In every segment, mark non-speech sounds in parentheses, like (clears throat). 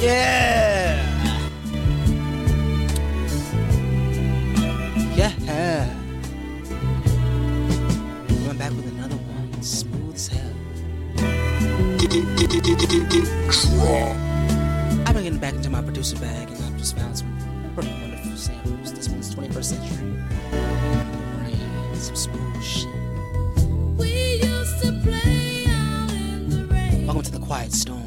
Yeah. Yeah. Going back with another one. Smooth as hell. I've been getting back into my producer bag and I've just found some pretty wonderful samples. This one's 21st century. Rain, some smooth shit. We used to play out in the rain. Welcome to the Quiet Storm.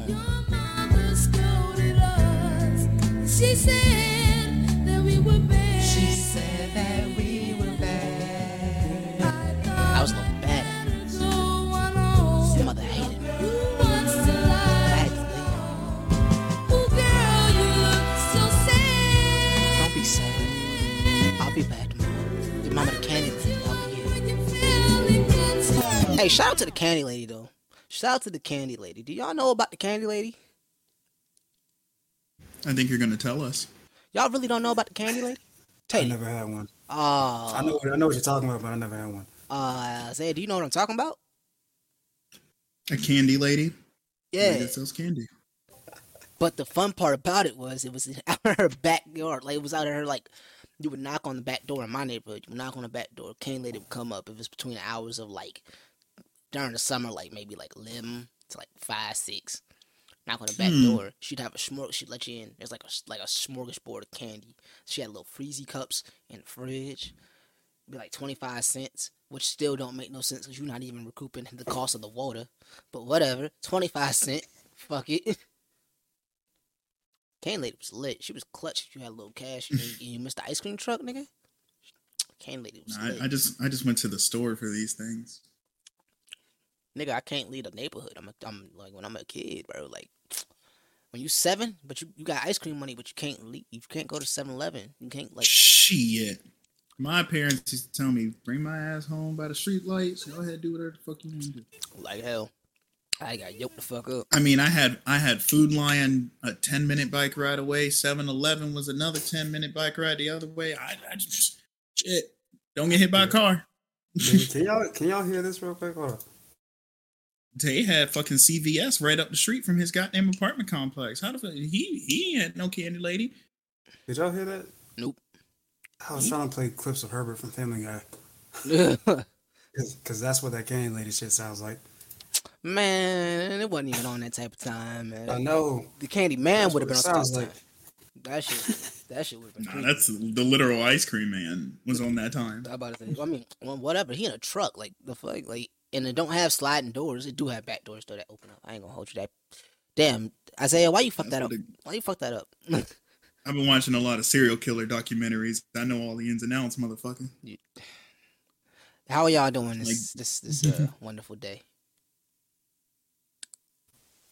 She said that we were bad. She said that we were bad. I I was a little bad. no one else mother hated me. who wants to lie. had to leave. Oh, girl, you look so sad. Don't be sad. I'll be back tomorrow. Your mama the candy lady. I'll be here. When you feeling good. Hey, shout out to the candy lady though. Shout out to the candy lady. Do y'all know about the candy lady? I think you're gonna tell us. Y'all really don't know about the candy lady? I Tay. never had one. Uh, I know I know what you're talking about, but I never had one. uh, Isaiah, do you know what I'm talking about? A candy lady. Yeah. That sells candy. But the fun part about it was it was (laughs) out of her backyard. Like it was out of her like you would knock on the back door in my neighborhood. You would knock on the back door. Candy lady would come up if it's between the hours of like during the summer, like maybe like eleven to like five, six. Knock on the back Hmm. door. She'd have a smorg. She'd let you in. There's like a like a smorgasbord of candy. She had little freezy cups in the fridge. Be like twenty five cents, which still don't make no sense because you're not even recouping the cost of the water. But whatever, twenty five cent. (laughs) Fuck it. Cane lady was lit. She was clutch. If you had a little cash you, you missed the ice cream truck, nigga. Cane lady was lit. I, I just I just went to the store for these things. Nigga, I can't leave the neighborhood. I'm, a, I'm like when I'm a kid, bro. Like (tsk) when you seven, but you, you got ice cream money, but you can't leave. You can't go to 7-Eleven. You can't like. Shit. My parents used to tell me, bring my ass home by the street lights. Go ahead, do whatever the fuck you want to do. Like hell, I got yoked the fuck up. I mean, I had I had Food Lion a ten minute bike ride away. 7-Eleven was another ten minute bike ride the other way. I, I just shit. Don't get hit by a car. Can, (laughs) can y'all can y'all hear this real quick? Hold on. They had fucking CVS right up the street from his goddamn apartment complex. How the fuck he he had no candy lady. Did y'all hear that? Nope. I was trying to play clips of Herbert from Family Guy (laughs) because that's what that candy lady shit sounds like. man, it wasn't even on that type of time, I know. The Candy Man would have been on sounds that like. time. That shit, that shit would have been. Nah, creepy. that's the literal ice cream man was on that time. I about to say. I mean, well, whatever. He in a truck, like the fuck, like, and it don't have sliding doors. It do have back doors though that open up. I ain't gonna hold you that. Damn, Isaiah, why you fuck that up? what it- Why you fuck that up? I've been watching a lot of serial killer documentaries. I know all the ins and outs, motherfucker. How are y'all doing this this this (laughs) uh, wonderful day?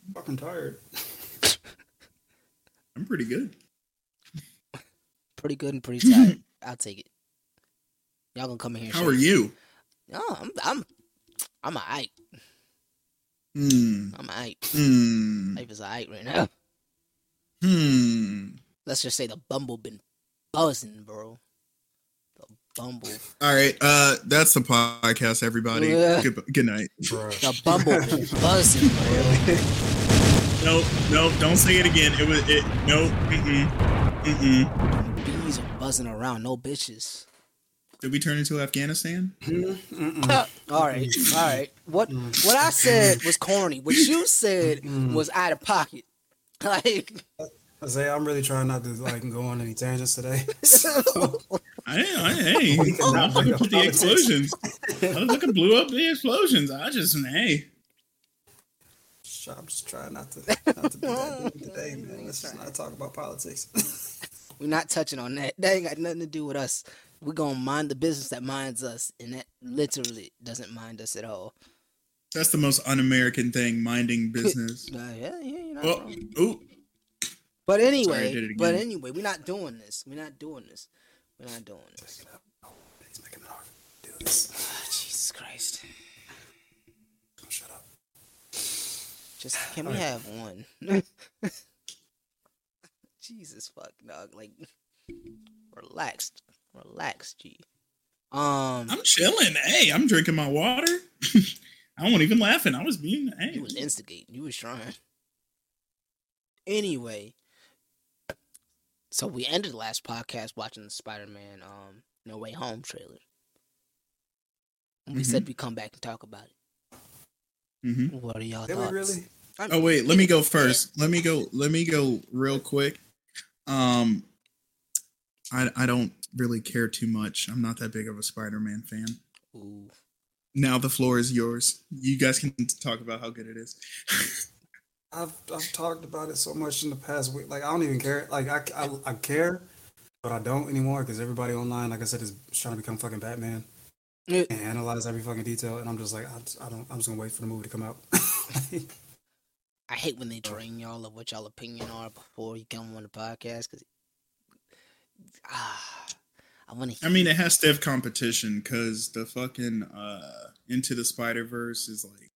I'm Fucking tired. (laughs) I'm pretty good. Pretty good and pretty (laughs) tired. I'll take it. Y'all gonna come in here? How show are you? Oh, I'm I'm I'm a aight. Hmm. I'm a aight. Hmm. Life is a aight right now. Hmm. Let's just say the bumble been buzzing, bro. The bumble, All right. Uh, that's the podcast, everybody. Yeah. Good, good night. Bruh. the bumble been buzzing, bro. Nope. Nope. Don't say it again. It was it. Nope. Mm-mm. Mm-mm. Bees are buzzing around, no bitches. Did we turn into Afghanistan? Mm-mm. all right, all right. What what I said was corny. What you said was out of pocket. (laughs) Like I say I'm really trying not to like go on any tangents today. (laughs) (laughs) I, I hey, We cannot I fucking bring up put the politics. explosions. Motherfucker blew up the explosions. I just hey. I'm just trying not to not to do that today, man. Let's just not talk about politics. we're not touching on that. That ain't got nothing to do with us. We're gonna mind the business that minds us, and that literally doesn't mind us at all. That's the most un-American thing, minding (laughs) business. Uh, yeah, yeah, you're not well, wrong. ooh, But anyway, did it but anyway, we're not doing this. We're not doing this. We're not doing this. He's making it hard. Do this. Jesus Christ. Shut up. Just can we have one? (laughs) Jesus fuck dog. Like relaxed. Relax, G. Um I'm chilling. Hey, I'm drinking my water. (laughs) I wasn't even laughing. I was being hey. you was instigating. You was trying. Anyway, So we ended the last podcast watching the Spider-Man um No Way Home trailer. We Mm-hmm. said we come back and talk about it. Mm-hmm. What are y'all Did thoughts? really? I Oh wait, let me go first. Let me go. Let me go real quick. Um, I I don't really care too much. I'm not that big of a Spider-Man fan. Ooh. Now the floor is yours. You guys can talk about how good it is. (laughs) I've I've talked about it so much in the past week. Like I don't even care. Like I I, I care, but I don't anymore because everybody online, like I said, is trying to become fucking Batman Yeah. and analyze every fucking detail. And I'm just like, I, just- I don't. I'm just gonna wait for the movie to come out. (laughs) I hate when they drain y'all of what y'all opinion are before you come on the podcast because ah, I want to. I mean, it has to have competition because the fucking uh Into the Spider Verse is like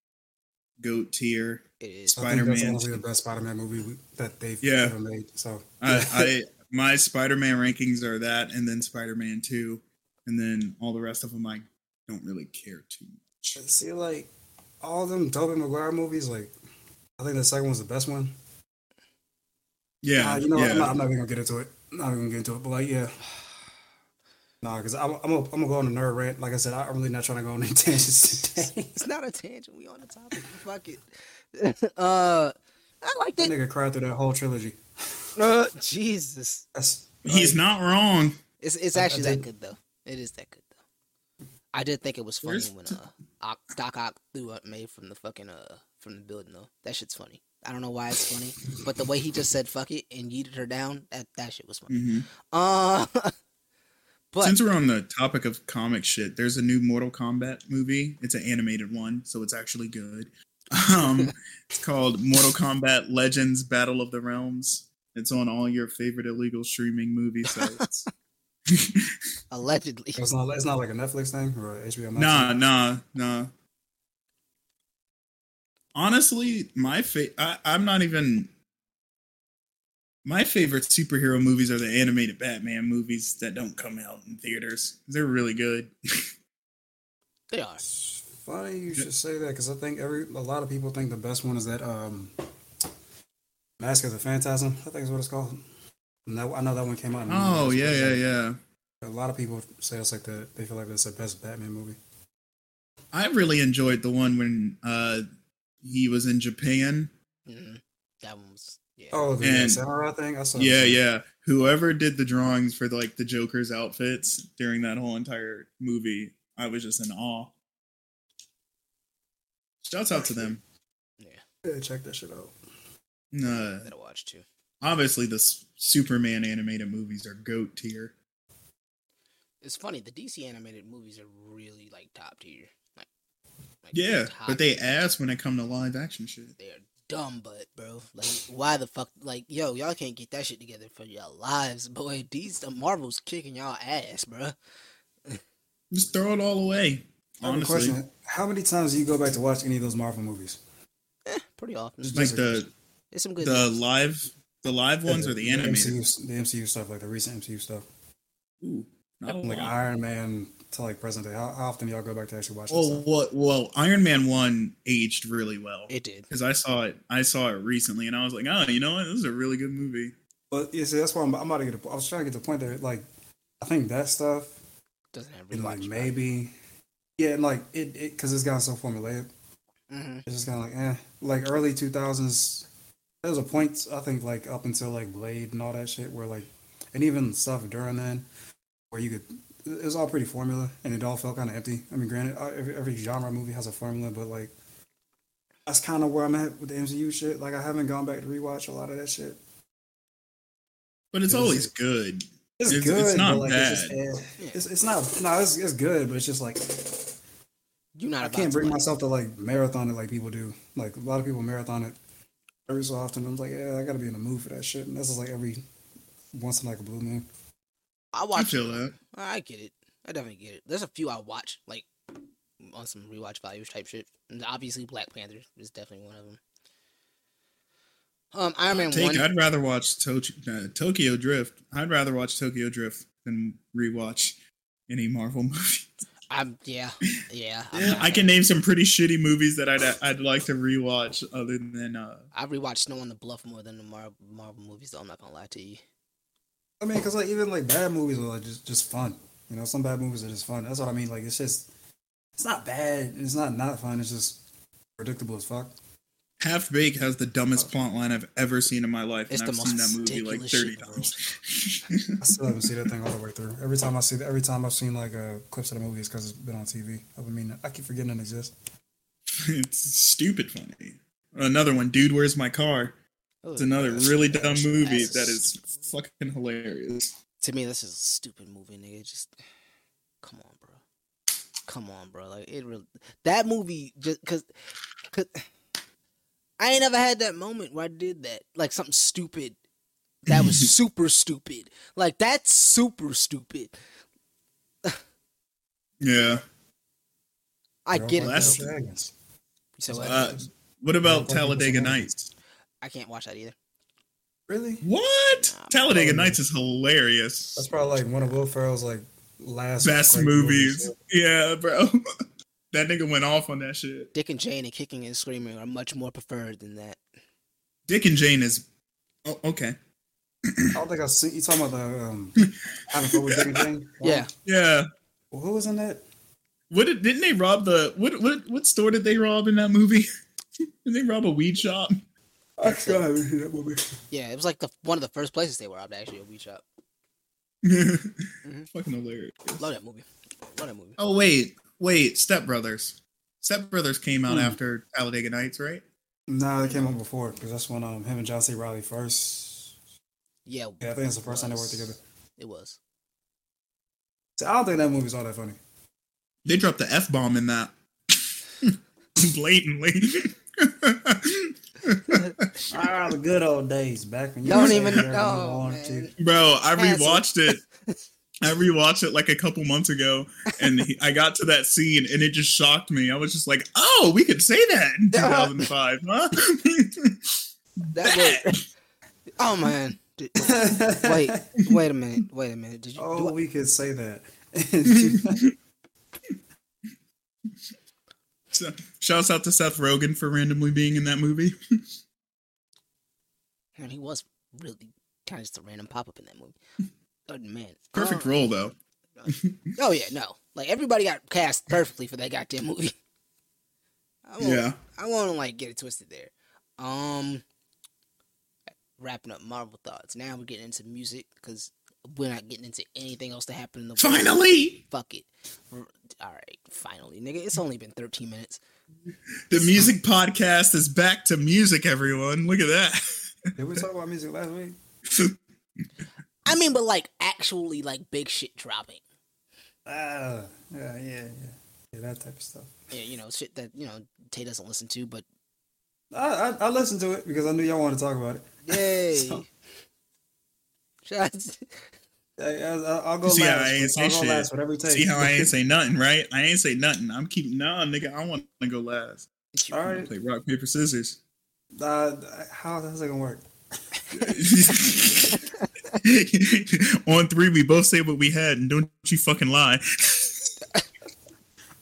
goat tier. it is. I think that's Spider-Man. honestly the best Spider-Man movie that they've Yeah. ever made. So I, I my Spider-Man rankings are that, and then Spider-Man Two, and then all the rest of them I don't really care too much. see, like all them Tobey Maguire movies, like I think the second one's the best one. Yeah, Nah, you know, yeah. I'm, not, I'm not even gonna get into it. I'm not even gonna get into it. But like, yeah. (sighs) Nah, because I'm, I'm, gonna, I'm gonna go on a nerd rant. Like I said, I'm really not trying to go on any (laughs) tangents today. (laughs) It's not a tangent. We on the topic. Fuck it. (laughs) uh, I like that it. nigga cried through that whole trilogy. Uh, Jesus, That's He's like, not wrong. it's it's I- I actually that good though. It is that good though. I did think it was funny Where's when uh Ock, Doc Ock threw up May from the fucking uh from the building though. That shit's funny. I don't know why it's funny, but the way he just said "fuck it" and yeeted her down, that that shit was funny. Mhm. Uh, (laughs) but Since we're on the topic of comic shit, there's a new Mortal Kombat movie. It's an animated one, so it's actually good. (laughs) Um, it's called Mortal Kombat Legends: Battle of the Realms. It's on all your favorite illegal streaming movie (laughs) sites. allegedly, it's not, it's not like a Netflix thing or HBO Max. nah, thing. nah, nah. Honestly, my fa- I, I'm not even. My favorite superhero movies are the animated Batman movies that don't come out in theaters. They're really good. (laughs) they are. It's funny you should say that because I think every a lot of people think the best one is that um, Mask of the Phantasm. I think is what it's called. And that, I know that one came out. in Oh movie, yeah, yeah, like, yeah. A lot of people say it's like the they feel like that's the best Batman movie. I really enjoyed the one when uh he was in Japan. Mhm. That one was yeah. Oh, the And- samurai thing. I saw. Yeah, yeah. Whoever did the drawings for like the Joker's outfits during that whole entire movie, I was just in awe. Shouts out to them. yeah. Check that shit out. Uh, Gotta watch too. obviously, the S- Superman animated movies are goat tier. It's funny. The DC animated movies are really like top tier. Like, like Yeah, top but they tier. ass when it come to live action shit. They're dumb, but bro, like, why the fuck? Like, yo, y'all can't get that shit together for your lives, (laughs) boy. These the Marvel's kicking y'all ass, bro. Just throw it all away. I a Honestly, question. How many times do you go back to watch any of those Marvel movies? Eh, pretty often. Just- like the question. It's some good. the ones. live the live ones or the animated. MCU, the MCU stuff, like the recent MCU stuff, Ooh, not like. Iron Man to like present day. How, how often y'all go back to actually watch that Oh, well, well, Iron Man one aged really well It did. because I saw it. I saw it recently, and I was like, oh, you know what? This is a really good movie. But you see, that's why I'm, I'm about to get. A, I was trying to get the point that like, I think that stuff Doesn't have and like rewatch. maybe, yeah, and like it it because it's gotten so formulaic. hmm It's just kind of like eh, like early two thousands. There was a point I think like up until like Blade and all that shit where like, and even stuff during then, where you could. It was all pretty formula, and it all felt kind of empty. I mean, granted, uh, every, every genre movie has a formula, but like, that's kind of where I'm at with the MCU shit. Like, I haven't gone back to rewatch a lot of that shit. But it's It was- always good. It's, It's- good, it's not but like, It's, just, bad. eh, it's, it's not. No, it's, it's good, but it's just like You're not. I about can't to, bring like- myself to like marathon it like people do. Like a lot of people marathon it every so often. I'm like, yeah, I gotta be in the mood for that shit. And this is like every once in like a blue moon. I I watch. feel that. I get it. I definitely get it. There's a few I watch like on some rewatch values type shit. And obviously, Black Panther is definitely one of them. Um, Iron Man Take, one. I'd rather watch to- uh, Tokyo Drift. I'd rather watch Tokyo Drift than rewatch any Marvel (laughs) movie. I'm yeah, yeah. I'm I can name some pretty shitty movies that I'd I'd like to rewatch. Other than uh, I rewatch Snow on the Bluff more than the Mar- Marvel movies. Though I'm not gonna lie to you. I mean, because like even like bad movies are like just just fun. You know, some bad movies are just fun. That's what I mean. Like it's just it's not bad. It's not not fun. It's just predictable as fuck. Half Baked has the dumbest plot line I've ever seen in my life, It's and the I've most seen that movie like thirty shit in the world. times. (laughs) I still haven't seen that thing all the way through. Every time I see every time I've seen like uh, clips of the movie, it's because it's been on TV. I mean, I keep forgetting it exists. (laughs) it's stupid funny. Another one, dude, where's my car? It's Ugh. another really dumb That's- movie that's- that is fucking hilarious. To me, this is a stupid movie, nigga. Just come on, bro. Come on, bro. Like it really that movie just cause, cause I ain't never had that moment where I did that. Like something stupid. That was (laughs) super stupid. Like that's super stupid. Yeah. I Girl get it. Last- though. Dragons. So what? Uh, what about Talladega Nights? I can't watch that either. Really? What? Nah, Talladega bro. Nights is hilarious. That's probably like one of Will Ferrell's like last Best great movies. Yeah, bro. (laughs) that nigga went off on that shit. Dick and Jane and kicking and screaming are much more preferred than that. Dick and Jane is. Oh, okay. I don't think I see you talking about the um, (laughs) having fun with Dick and Jane. Yeah. Yeah. Well, who was in that? What did, didn't they rob the what what what store did they rob in that movie? (laughs) did they rob a weed shop? I still haven't seen that movie. Yeah, it was like the one of the first places they were robbed actually, a weed shop. Fucking hilarious. Love that movie. Love that movie. Oh wait, wait, Step Brothers. Step Brothers came out Hmm. after Talladega Nights, right? No, they came out before because that's when um him and John C. Reilly first. Yeah, Yeah, I think it's the first time they worked together. It was. So I don't think that movie's all that funny. They dropped the F bomb in that. (laughs) Blatantly. (laughs) Ah, the good old days back when you Don't even know, wanted man. Bro, I Cancel. rewatched it. (laughs) I rewatched it like a couple months ago, and he, I got to that scene, and it just shocked me. I was just like, "Oh, we could say that in (laughs) 2005, huh?" (laughs) That was. Oh man. Did- wait, wait a minute. Wait a minute. Did you? oh, do I- we could say that. So, shouts out to Seth Rogen for randomly being in that movie. (laughs) man, he was really kind of just a random pop up in that movie. (laughs) Oh man. Perfect Uh, role though. (laughs) Oh yeah, no. Like everybody got cast perfectly for that goddamn movie. I won't, Yeah. I won't like get it twisted there. Um, wrapping up Marvel thoughts. Now we're getting into music because we're not getting into anything else that happened in the world. Finally, Fuck it. All right, finally, nigga. It's only been 13 minutes. the music podcast is back to music. Everyone, look at that. Did we talk about music last week? I mean, but like actually, like big shit dropping. Ah, yeah, yeah, yeah, yeah, that type of stuff. Yeah, you know, shit that you know Tay doesn't listen to, but I, I I listened to it because I knew y'all wanted to talk about it. yay. (laughs) So- Shots. I, (laughs) I, I'll go See how. I ain't say I'll go shit. last (laughs) with every take. See how I ain't say nothing, right? I ain't say nothing. I'm keeping no, nigga. I want to go last. All right. Play rock paper scissors. Uh, how how's that gonna work? (laughs) On three, we both say what we had, and don't you fucking lie.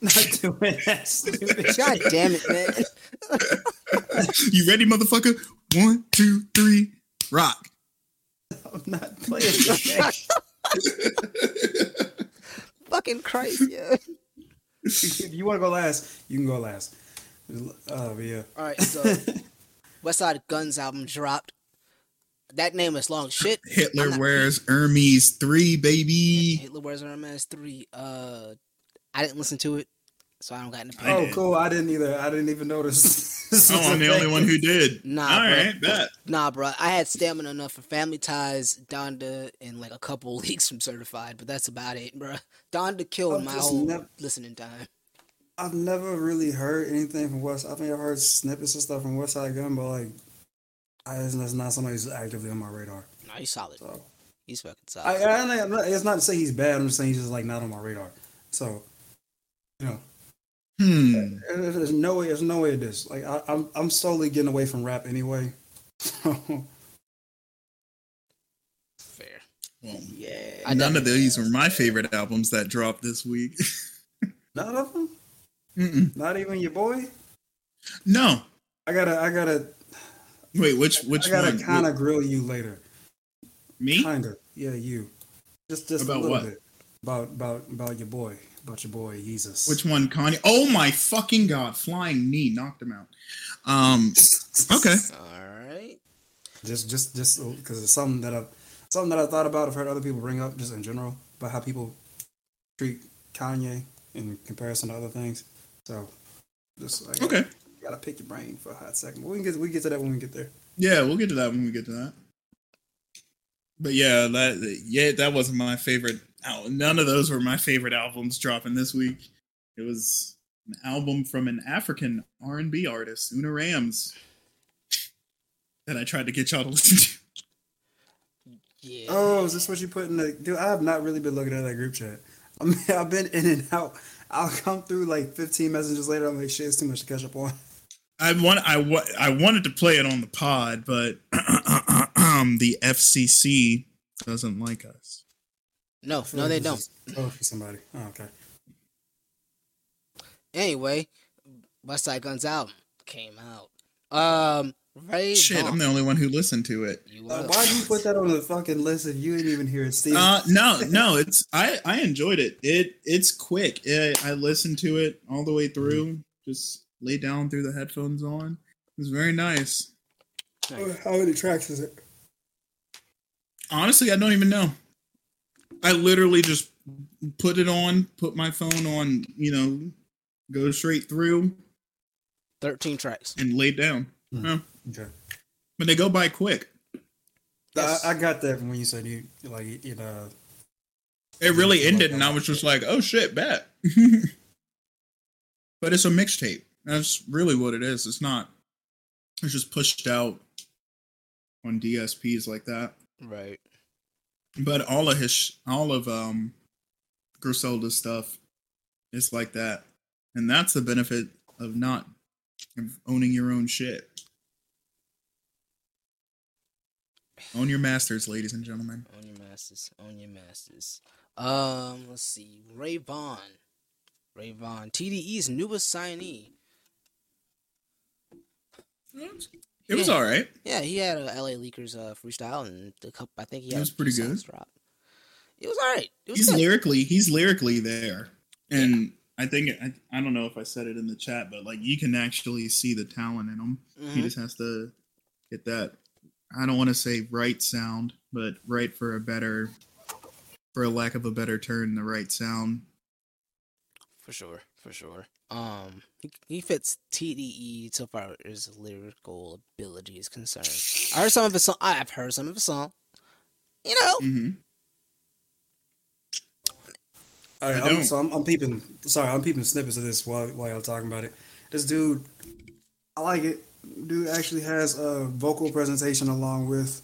Not doing that stupid. God damn it, man. You ready, motherfucker? One, two, three, rock. I'm not playing this (laughs) game. Fucking Christ, yeah. if you want to go last, you can go last. Uh, yeah. All right, so (laughs) Westside Gunn's album dropped. That name is long shit. (laughs) Hitler I'm not- wears Hermes three, baby. Hitler Wears Hermes three. Uh, I didn't listen to it, so I don't got an I opinion. Oh, cool. I didn't either. I didn't even notice. This (laughs) Oh, I'm a the only one who did. Nah, All bro. right, bet. Nah, bro. I had stamina enough for Family Ties, Donda, and like a couple (laughs) leaks from Certified, but that's about it, bro. Donda killed I've my whole nev- listening time. I've never really heard anything from West. I think I've heard snippets and stuff from Westside Gunn, but like, I, it's it's not somebody who's actively on my radar. No, he's solid. So He's fucking I, solid. I, I'm not, it's not to say he's bad. I'm just saying he's just like not on my radar. So, you know, Hmm. there's no way. There's no way it is. Like I, I'm I'm slowly getting away from rap anyway. (laughs) Fair. Well, yeah, I none of these were my favorite albums that dropped this week. (laughs) none of them. Mm-mm. Not even your boy. No. I gotta I gotta Wait, which which I gotta kind of grill you later. Me? Kinda. yeah, you. Just just About a little what? bit about about about your boy, about your boy Jesus. Which one, Kanye? Oh my fucking god! Flying knee knocked him out. Um. Okay. All right. just just just because it's something that I something that I thought about. I've heard other people bring up just in general about how people treat Kanye in comparison to other things. So just like Okay. you gotta pick your brain for a hot second. But we can get we can get to that when we get there. Yeah, we'll get to that when we get to that. But yeah, that yeah, that wasn't my favorite. Al- None of those were my favorite albums dropping this week. It was an album from an African R and B artist, Una Rams, that I tried to get y'all to (laughs) listen to. Yeah. Oh, is this what you put in the dude? I have not really been looking at that group chat. (laughs) I mean, I've been in and out. I'll come through like 15 messages later. I'm like, shit, it's too much to catch up on. I want I wa- I wanted to play it on the pod, but (clears throat) the FCC doesn't like us. No, no, they don't. Oh, for somebody. Oh, okay. Anyway, Westside Gunn's album came out. Um, Ray Shit, I'm the only one who listened to it. Uh, why did you put that on the fucking list if you ain't even hear it, Steve? Uh, no, no, it's I I enjoyed it. It it's quick. I I listened to it all the way through. Just lay down through the headphones on. It was very nice. How many tracks is it? Honestly, I don't even know. I literally just put it on, put my phone on, you know, go straight through Thirteen tracks. and laid down. Hmm. Yeah. Okay. But they go by quick. Yes. I, I got that from when you said you like you know. It really ended, like and. I was just like, "Oh shit, bet." (laughs) but it's a mixtape. That's really what it is. It's not. It's just pushed out on DSPs like that. Right. But all of his, all of um, Griselda's stuff is like that, and that's the benefit of not of owning your own shit. Own your masters, ladies and gentlemen. Own your masters. Own your masters. Um, let's see. Ray Vaughn. Ray Vaughn. TDE's newest signee. It was all right. Yeah, he had a LA Leakers uh, freestyle and the couple. I think he had It was pretty good. Drop. It was all right. Was he's good. lyrically he's lyrically there and i think I, I don't know if i said it in the chat but like you can actually see the talent in him he Mhm. just has to get that i don't want to say right sound but right for a better for a lack of a better term the right sound For sure, for sure. Um, he, he fits TDE so far as lyrical ability is concerned. I heard some of his song. I've heard some of his song. You know, Mm-hmm. All right, I I'm, so I'm, I'm peeping. Sorry, I'm peeping snippets of this while while y'all talking about it. This dude, I like it. Dude actually has a vocal presentation along with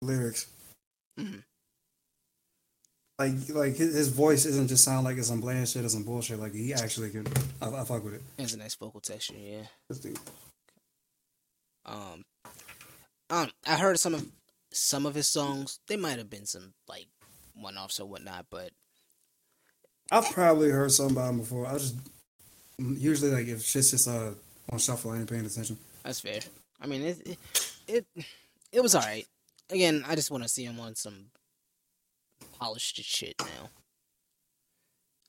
lyrics. Mhm. Like like his, his voice isn't just sound like it's some bland shit or some bullshit. Like he actually can. I, I fuck with it. it's a nice vocal texture. Yeah. This dude. Um, um, I heard some of some of his songs. They might have been some like one offs or whatnot, but I've probably heard something about him before. I just usually like if shit's just uh on shuffle, I ain't paying attention. that's fair. I mean, it it it, it was all right. Again, I just want to see him on some polished as shit now.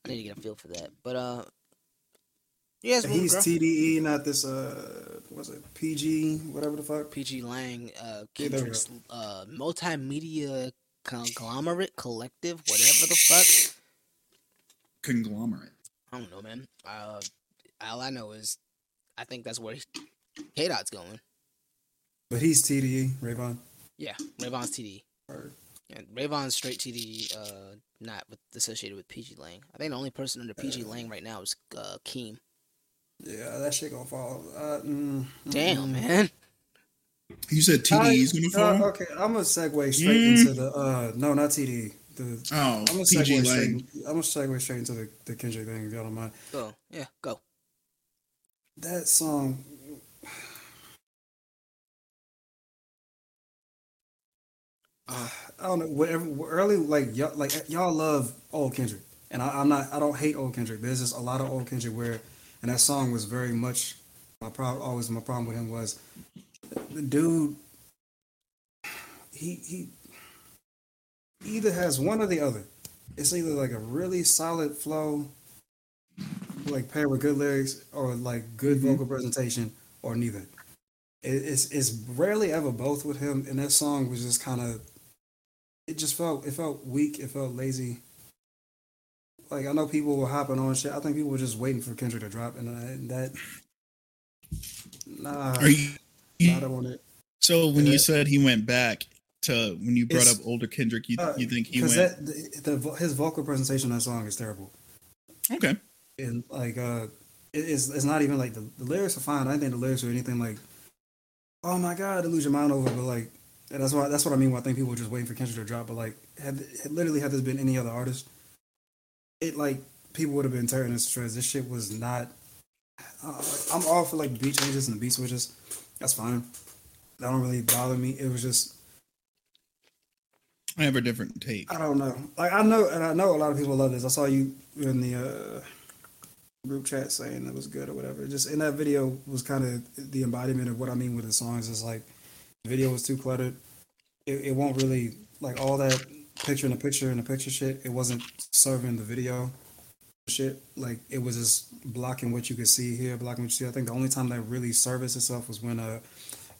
I need to get a feel for that. But uh, yes, He's. TDE, not this uh, what's it PG, whatever the fuck. PG Lang, uh, Kendrick's uh multimedia conglomerate collective, whatever the fuck. conglomerate I don't know, man. Uh, all I know is, I think that's where K Dot's going. But he's TDE, Ray Vaughn. Yeah, Ray Vaughn's TDE. Word. And Ray Vaughn's straight TD, uh, not with associated with PG Lang. I think the only person under PG Lang right now is uh, Keem. Yeah, that shit gonna fall. Uh, mm, Damn, mm. man. you said tde's gonna Uh, fall okay, I'm gonna segue straight Mm. into the. uh No, not TD. The oh I'm gonna pg segue lang straight. I'm gonna segue straight into the, the Kendrick thing. If y'all don't mind. Go, yeah, go. That song. Uh, (sighs) I don't know. Whatever. Early, like y'all, like y'all love old Kendrick, and I, I'm not. I don't hate old Kendrick. There's just a lot of old Kendrick where, and that song was very much my problem. Always my problem with him was the dude. He he. either has one or the other. It's either like a really solid flow, like paired with good lyrics, or like good vocal presentation, or neither. It, it's it's rarely ever both with him, and that song was just kind of. It just felt it felt weak. It felt lazy. Like I know people were hopping on shit. I think people were just waiting for Kendrick to drop, and uh, that. Nah, Are you? I don't want it. So when Yeah. you said he went back to when you brought It's- up older Kendrick, you Uh, you think he went? that the, the his vocal presentation on that song is terrible. okay. and like uh it- it's it's not even like the, the lyrics are fine. I think the lyrics are anything like oh my god to lose your mind over, but like that's why that's what I mean. When I think people were just waiting for Kendrick to drop, but like had, had literally had this been any other artist, it like people would have been tearing this shreds. This shit was not. Uh, I'm all for like the beat changes and the beat switches. That's fine. That don't really bother me. It was just I have a different take. I don't know. Like I know, and I know a lot of people love this. I saw you in the uh, group chat saying it was good or whatever. Just in that video was kind of the embodiment of what I mean with the songs. It's like video was too cluttered. It, it won't really like all that picture in the picture in the picture shit. It wasn't serving the video shit. Like it was just blocking what you could see here, blocking what you see. I think the only time that really serviced itself was when uh,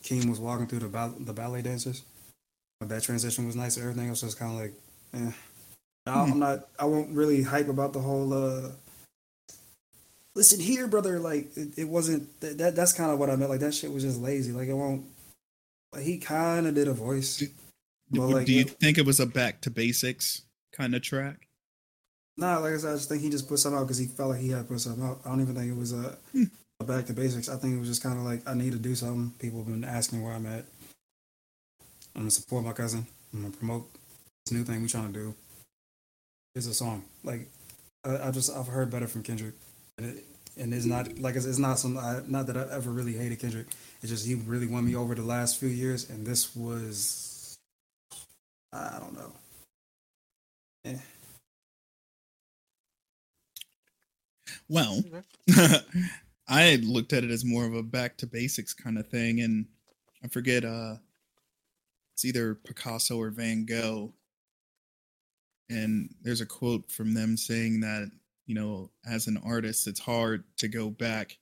Keem was walking through the ball- the ballet dancers. But that transition was nice. And everything else was kind of like, eh. Now, I'm not. I won't really hype about the whole. uh Listen here, brother. Like it, it wasn't. That that's kind of what I meant. Like that shit was just lazy. Like it won't. Like, he kind of did a voice. Do, Well, like, do you think it was a back to basics kind of track? Nah, like I said, I just think he just put something out because he felt like he had to put something out. I don't even think it was a, hmm. a back to basics. I think it was just kind of like I need to do something. People have been asking where I'm at. I'm gonna support my cousin. I'm gonna promote this new thing we're trying to do. It's a song. Like I, I just I've heard better from Kendrick, and, it, and it's not like it's, it's not some I, not that I ever really hated Kendrick. It's just he really won me over the last few years, and this was I don't know. Eh. Well, (laughs) I had looked at it as more of a back to basics kind of thing, and I forget uh it's either Picasso or Van Gogh. And there's a quote from them saying that, you know, as an artist, it's hard to go back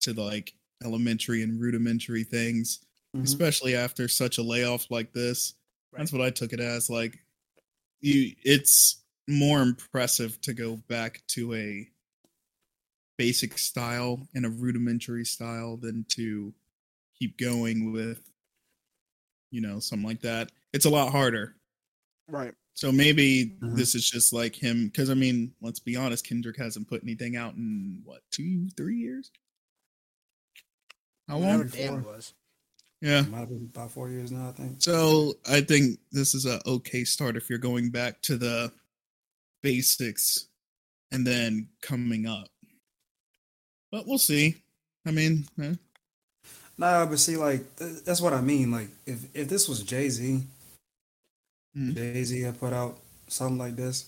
to the like elementary and rudimentary things, Mhm. especially after such a layoff like this. That's what I took it as. Like you it's more impressive to go back to a basic style and a rudimentary style than to keep going with you know something like that it's a lot harder Right. so maybe Mhm. this is just like him because i mean let's be honest kendrick hasn't put anything out in what two three years how Whatever long damn it was. yeah It Might have been about four years now, I think. so i think this is a okay start if you're going back to the basics and then coming up but we'll see i mean eh, Nah, but see, like th- that's what I mean. Like, if if this was Jay Z, Mhm. Jay Z had put out something like this,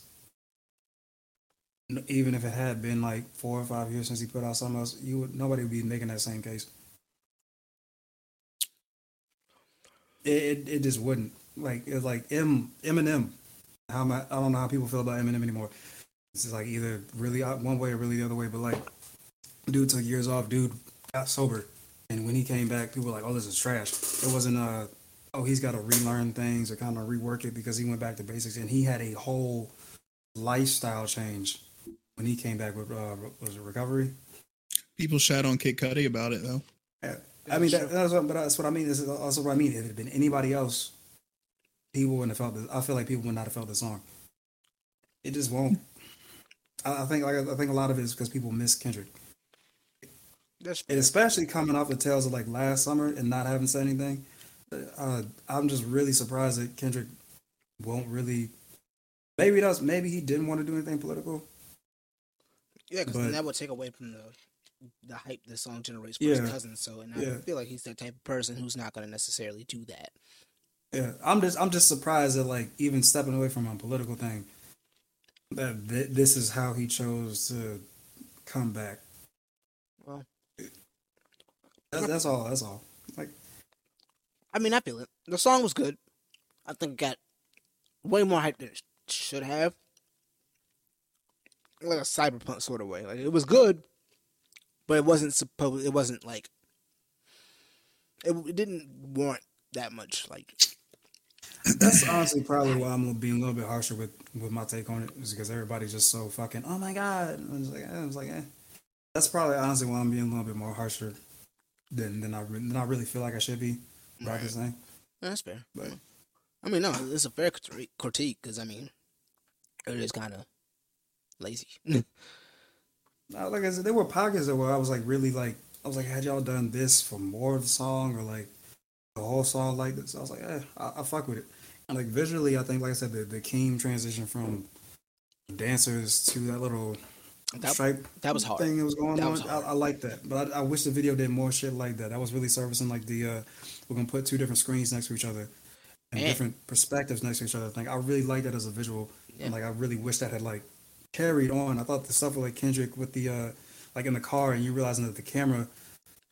even if it had been like four or five years since he put out something else, you would nobody would be making that same case. It it, just wouldn't. Like it's like M Eminem. How am I? I don't know how people feel about Eminem anymore. It's like either really one way or really the other way. But like, dude took years off. Dude got sober. And when he came back, people were like, "Oh, this is trash." It wasn't uh, oh, he's got to relearn things or kind of rework it because he went back to basics, and he had a whole lifestyle change when he came back with uh, was it recovery? people shat on kid cudi about it though Yeah. I mean, that, that's what, but that's what I mean. This is also what I mean. If it had been anybody else, people wouldn't have felt this. I feel like people would not have felt the song. It just won't. I, I think, like, I think a lot of it is because people miss Kendrick. That's and especially coming off the tails of like last summer and not having said anything, uh, I'm just really surprised that Kendrick won't really. Maybe that's maybe he didn't want to do anything political. yeah, because that would take away from the the hype the song generates for his Yeah. cousin. So, and Yeah. I feel like he's that type of person who's not going to necessarily do that. Yeah, I'm just I'm just surprised that like even stepping away from a political thing, that th- this is how he chose to come back. Well, That's, that's all. That's all. Like I mean, I feel it. The song was good. I think it got way more hype than it should have. Like a cyberpunk sort of way. Like it was good, but it wasn't supposed. It wasn't like it, it didn't warrant that much. Like (clears throat) That's honestly probably why I'm gonna a little bit harsher with with my take on it, is because everybody's just so fucking. Oh my god! I was like, I was like, eh. That's probably honestly why I'm being a little bit more harsher than than I than I really feel like I should be. About this thing. that's fair. But- I mean, no, it's a fair critique because I mean, it is kind of lazy. (laughs) No, like I said, there were pockets where I was like really like I was like, had y'all done this for more of the song or like the whole song like this? I was like, eh, I, I fuck with it. And like visually, I think like I said, the the Keem transition from dancers to that little That- stripe that was hard. thing that was going That on. was I. I like that, but I, I wish the video did more shit like that. That was really servicing like the uh, we're gonna put two different screens next to each other and, And- different perspectives next to each other. Like I really like that as a visual, Yeah. and like I really wish that had like carried on. I thought the stuff with like Kendrick with the uh, like in the car and you realizing that the camera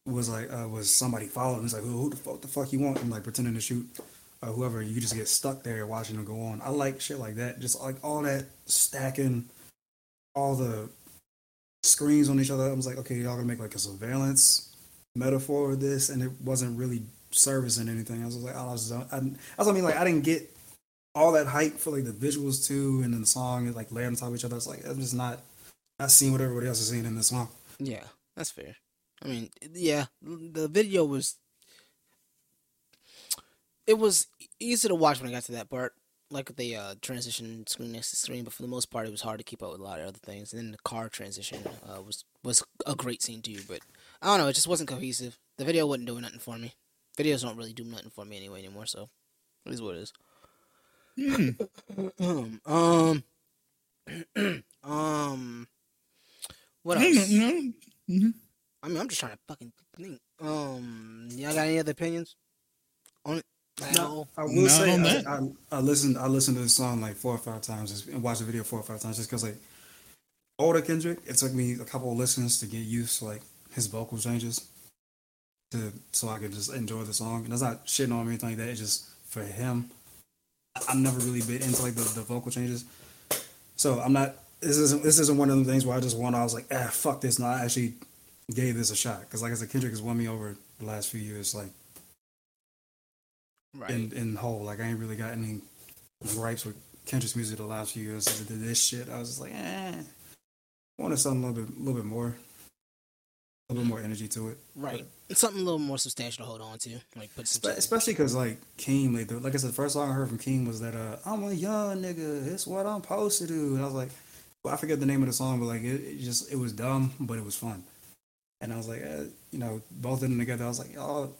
was like uh, was somebody following. It's like who, who the fuck the fuck you want? And like pretending to shoot uh, whoever. You just get stuck there watching them go on. I like shit like that. Just like all that stacking, all the screens on each other. I was like, okay, y'all gonna make like a surveillance metaphor of this, and it wasn't really servicing anything. I was like, I was, I, what I mean. Like, I didn't get all that hype for like the visuals too, and then the song is like layered on top of each other. It's like I'm just not, not seeing what everybody else is seeing in this song. Yeah, that's fair. I mean, yeah, the video was it was easy to watch when I got to that part, like the uh, transition screen next to screen. But for the most part, it was hard to keep up with a lot of other things. And then the car transition uh, was was a great scene too. But I don't know, it just wasn't cohesive. The video wasn't doing nothing for me. Videos don't really do nothing for me anyway anymore. So it is what it is. Hmm. (clears throat) um, (clears throat) um, what I else? don't know. Mhm. I mean, I'm just trying to fucking think. Um, y'all got any other opinions on it? At all? I will Not say I, that. I, I listened I listened to the song like four or five times and watched the video four or five times just because like older Kendrick, it took me a couple of listens to get used to like his vocal changes to so I could just enjoy the song. And that's not shitting on him or anything like that. It's just for him. I've never really been into like the, the vocal changes. So I'm not this isn't this isn't one of the things where I just won I was like, ah fuck this. No, I actually gave this a shot. Because like I said, Kendrick has won me over the last few years, like Right. in in whole. Like I ain't really got any gripes with Kendrick's music the last few years. This this shit, I was just like, eh. I wanted something a little bit, a little bit more, a little more energy to it. right. It's something a little more substantial to hold on to. Like put some. Especially because like Keem, like, the, like I said, the first song I heard from Keem was that uh, "I'm a young nigga, it's what I'm supposed to do," and I was like, well, I forget the name of the song, but like it, it just it was dumb, but it was fun. And I was like, eh, you know, both of them together. I was like, y'all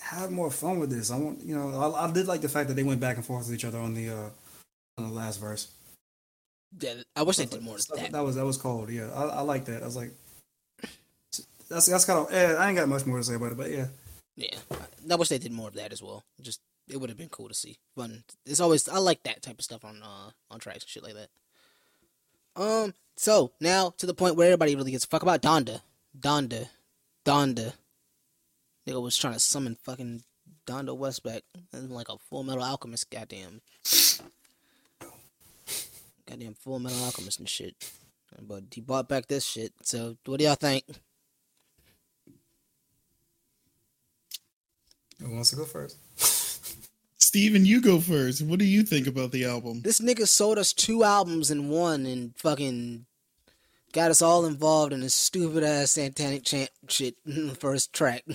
have more fun with this. I want, you know, I, I did like the fact that they went back and forth with each other on the uh on the last verse. Yeah, I wish they did more of that. That was that was cold. Yeah, I, I like that. I was like, that's that's kind of. Eh, I ain't got much more to say about it, but yeah. Yeah, I wish they did more of that as well. Just it would have been cool to see. Fun. It's always I like that type of stuff on uh on tracks and shit like that. Um. So now to the point where everybody really gets fuck about Donda, Donda, Donda. Nigga was trying to summon fucking Donda West back like a Full Metal Alchemist. Goddamn. Goddamn Full Metal Alchemist and shit. But he bought back this shit. So what do y'all think? Who wants to go first? (laughs) Steven, you go first. What do you think about the album? This nigga sold us two albums in one and fucking got us all involved in this stupid ass satanic chant shit in the first track. (laughs)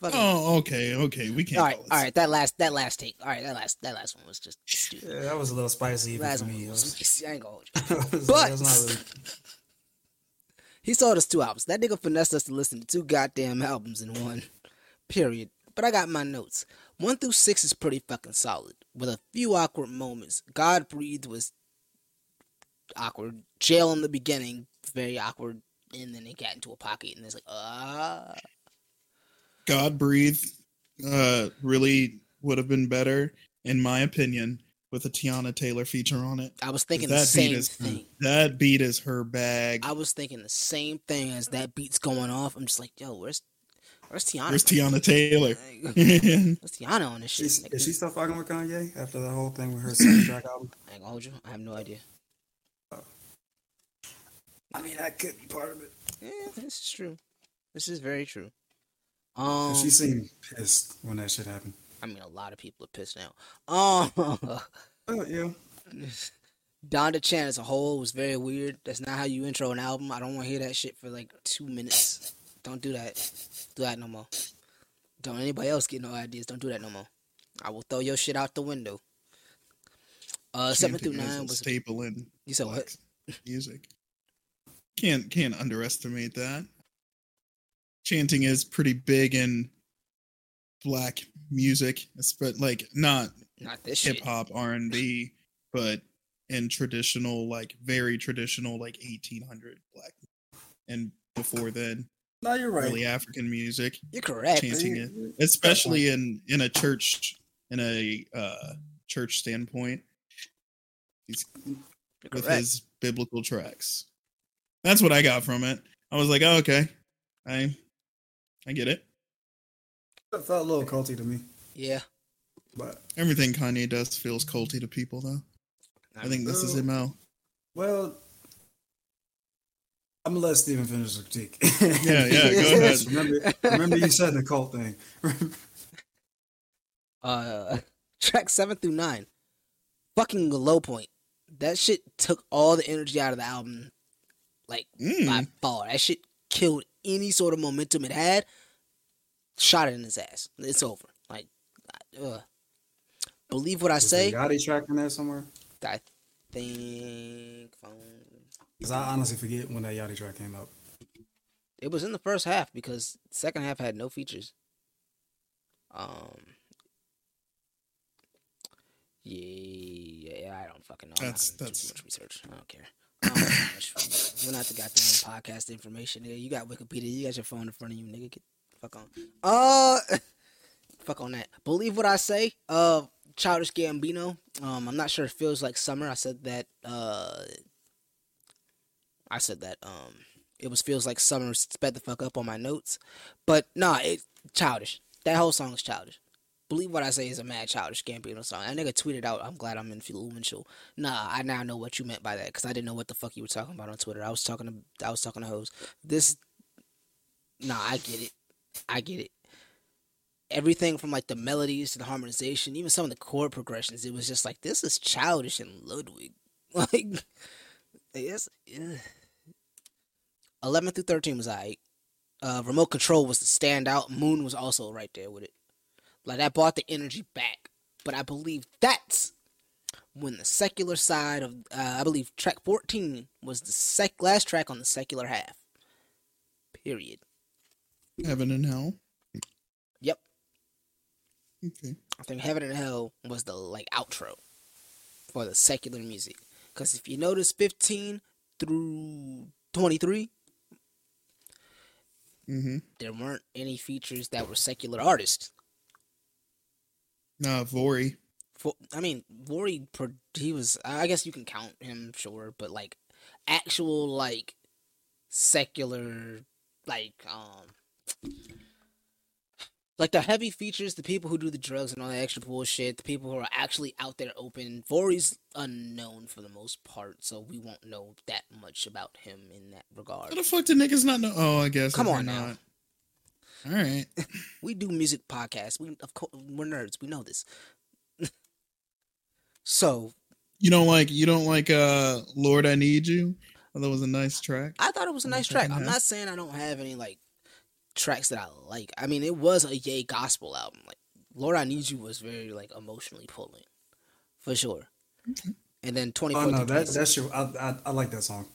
Fucking, Oh, okay, okay. We can't. All right, all right. That last, that last take. All right, that last, that last one was just stupid. Yeah, that was a little spicy even Last for me. It was was- spicy. I ain't gonna hold (laughs) you. But- it was not really- He sold us two albums. That nigga finessed us to listen to two goddamn albums in one. Period. But I got my notes. One through six is pretty fucking solid, with a few awkward moments. God breathed was awkward. Jail in the beginning, very awkward, and then it got into a pocket, and it's like, ah. God Breathe uh, really would have been better, in my opinion, with a Teyana Taylor feature on it. I was thinking that the same beat is thing. that beat is her bag. I was thinking the same thing as that beat's going off. I'm just like, yo, where's Where's Teyana? Where's Teyana Taylor? Like. (laughs) Where's Teyana on this shit? She's, nigga? is she still fucking with Kanye after the whole thing with her soundtrack (clears throat) album? I ain't gonna hold you. I have no idea. I mean, that could be part of it. Yeah, this is true. This is very true. Um, she seemed pissed when that shit happened. I mean, a lot of people are pissed now. Um, Oh yeah. (laughs) Donda Chant as a whole was very weird. That's not how you intro an album. I don't want to hear that shit for like two minutes. Don't do that. Do that no more. Don't anybody else get no ideas. Don't do that no more. I will throw your shit out the window. Uh, seven through nine was staple in you said what? music. Can't can't underestimate that. Chanting is pretty big in black music, but like not Not this hip hop R and B, but in traditional, like very traditional, like eighteen hundred black, and before then, No, you're right. early African music, You're correct. chanting it, especially in in a church in a uh, church standpoint. He's You're with correct. his biblical tracks. That's what I got from it. I was like, oh, okay, I I get it. It felt a little culty to me, Yeah. but Everything Kanye does feels culty to people, though. I think this is Uh, mo. well, I'm gonna let Steven finish the critique. (laughs) Yeah, yeah, go ahead. remember, remember you said the cult thing. (laughs) uh track seven through nine fucking low point that shit took all the energy out of the album like Mm. by far that shit killed any sort of momentum it had shot it in his ass it's over like uh, believe what i Was say the Yachty track in there somewhere? i think phone Because I honestly forget when that Yachty track came out. it was in the first half because second half had no features. Um. Yeah, yeah, I don't fucking know. I'm That's- not gonna do that's- too much research. I don't care. I don't know much. (laughs) We're not the goddamn podcast information. Nigga. You got Wikipedia. You got your phone in front of you, nigga. Get the fuck on. Uh, (laughs) fuck on that. Believe what I say. Uh, Childish Gambino. Um, I'm not sure. It feels like summer. I said that. Uh, I said that. Um, it was feels like summer sped the fuck up on my notes, but nah, it childish. That whole song is childish. Believe what I say is a mad childish Gambino song. That nigga tweeted out, "I'm glad I'm in influential." Nah, I now know what you meant by that because I didn't know what the fuck you were talking about on Twitter. I was talking to I was talking to hoes. This, nah, I get it. I get it. Everything from like the melodies to the harmonization, even some of the chord progressions, it was just like this is childish and Ludwig. (laughs) Like, yes, ugh. eleven through thirteen was I. Uh, remote control was the standout. Moon was also right there with it. Like that brought the energy back. But I believe that's when the secular side of uh, I believe track fourteen was the sec last track on the secular half. Period. Heaven and hell. Yep. Okay. I think Heaven and Hell was the like outro for the secular music. Because if you notice, fifteen through twenty three, Mm-hmm. there weren't any features that were secular artists. Uh, Vory. For I mean, Vory, he was. I guess you can count him, sure, but like actual like secular, like um, like the heavy features, the people who do the drugs and all that extra bullshit, the people who are actually out there open. Vory's unknown for the most part, so we won't know that much about him in that regard. How the fuck did niggas not know? Oh, I guess. Come on now. not. All right. (laughs) We do music podcasts. We of course we're nerds. We know this. (laughs) so You don't like you don't like uh Lord I Need You? Oh, that was a nice track. I thought it was a nice track. I'm not saying I don't have any like tracks that I like. I mean, it was a yay gospel album. Like Lord, I Need You was very like emotionally pulling, for sure. And then twenty Oh four. no, that that's your. I, I I like that song.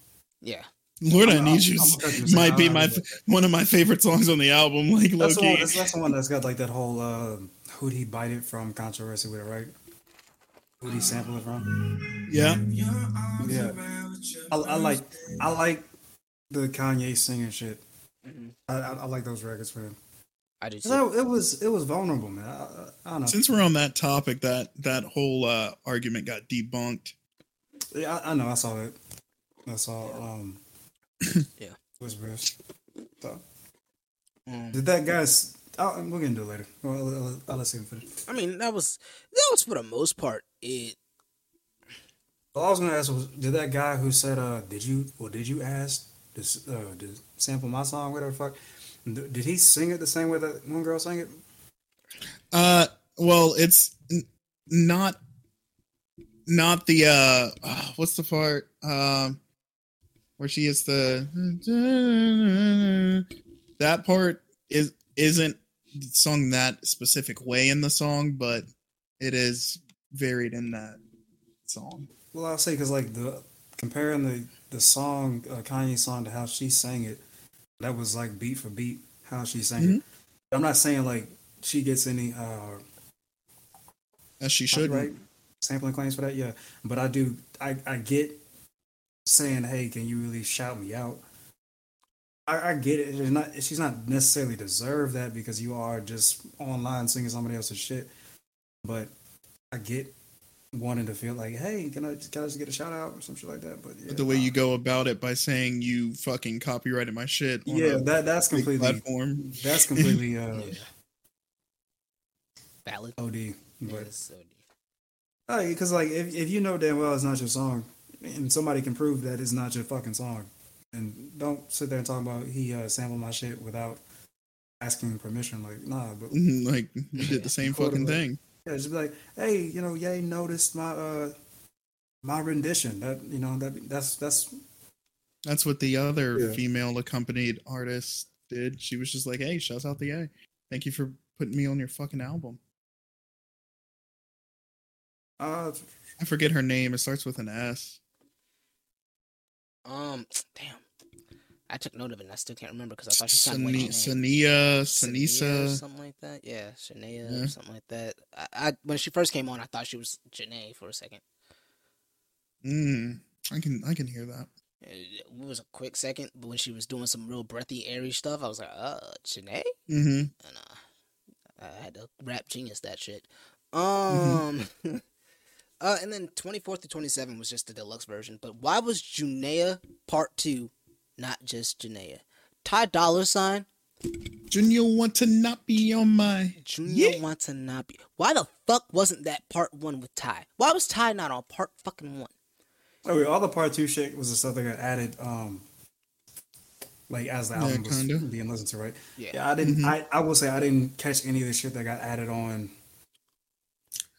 yeah, Lord I I'm- Need You I'm gonna cut you might be my one of my favorite songs on the album. Like low That's the, one, that's, that's the one that's got like that whole uh, who'd he bite it from controversy with it, right? Who'd he sample it from? Yeah. Yeah, I, I like I like the Kanye singing shit. Mhm. I, I, I like those records man. I do. too. So it was it was vulnerable, man. I, I, I don't know. Since we're on that topic, that that whole uh argument got debunked. Yeah, I, I know. I saw it. I saw um. (coughs) Yeah. Whispers. So Um, Did that guy's? Oh, we'll get into it later. I'll, I'll, I'll let him finish. I mean, that was that was for the most part it. All I was gonna ask was, did that guy who said, "Uh, did you? Well, did you ask to uh to sample my song, whatever the fuck?" Did he sing it the same way that one girl sang it? Uh, well, it's n- not not the uh, ah, what's the part um where she is the that part is isn't sung that specific way in the song, but it is varied in that song. Well, I'll say because like the comparing the the song uh, Kanye song to how she sang it, that was like beat for beat how she sang it. I'm not saying like she gets any uh As she should. right sampling claims for that, yeah. But I do I I get saying, hey, can you really shout me out? I, I get it. It's not she's not necessarily deserve that because you are just online singing somebody else's shit. But I get wanting to feel like, hey, can I can I just get a shout out or some shit like that? But yeah, The way nah. you go about it by saying you fucking copyrighted my shit. on yeah, a that that's completely platform. that's (laughs) completely uh Yeah. Valid. OD. But Yes, OD. because like if if you know damn well it's not your song, and somebody can prove that it's not your fucking song, and don't sit there and talk about he uh, sampled my shit without asking permission. Like nah, but (laughs) like you did the (laughs) same fucking Quarterback. thing. Yeah, just be like, hey, you know, Ye noticed my uh my rendition. That you know that that's that's That's what the other Yeah. female accompanied artist did. She was just like, "Hey, shouts out the A. Thank you for putting me on your fucking album." uh I forget her name. It starts with an S. Um, damn. I took note of it and I still can't remember because I thought she sounded like Sani- Jhené. Sania, Sanisa. something like that. Yeah, Shania Yeah. or something like that. I, I when she first came on, I thought she was Jhené for a second. Mm, I can I can hear that. It was a quick second, but when she was doing some real breathy, airy stuff, I was like, "Uh, Jhené," hmm and uh, I had to rap genius that shit. Um, (laughs) uh, and then twenty four to twenty seven was just the deluxe version. But why was Junya Part Two not just Junya? Ty Dolla Sign Junior want to not be on my. Junya Yeah. Watanabe. Why the fuck wasn't that part one with Ty? Why was Ty not on part fucking one? oh, wait, all the part two shit was the stuff that got added um like as the Yeah, album was kinda. being listened to, right? Yeah. Yeah, I didn't. Mhm. I, I will say I didn't catch any of the shit that got added on.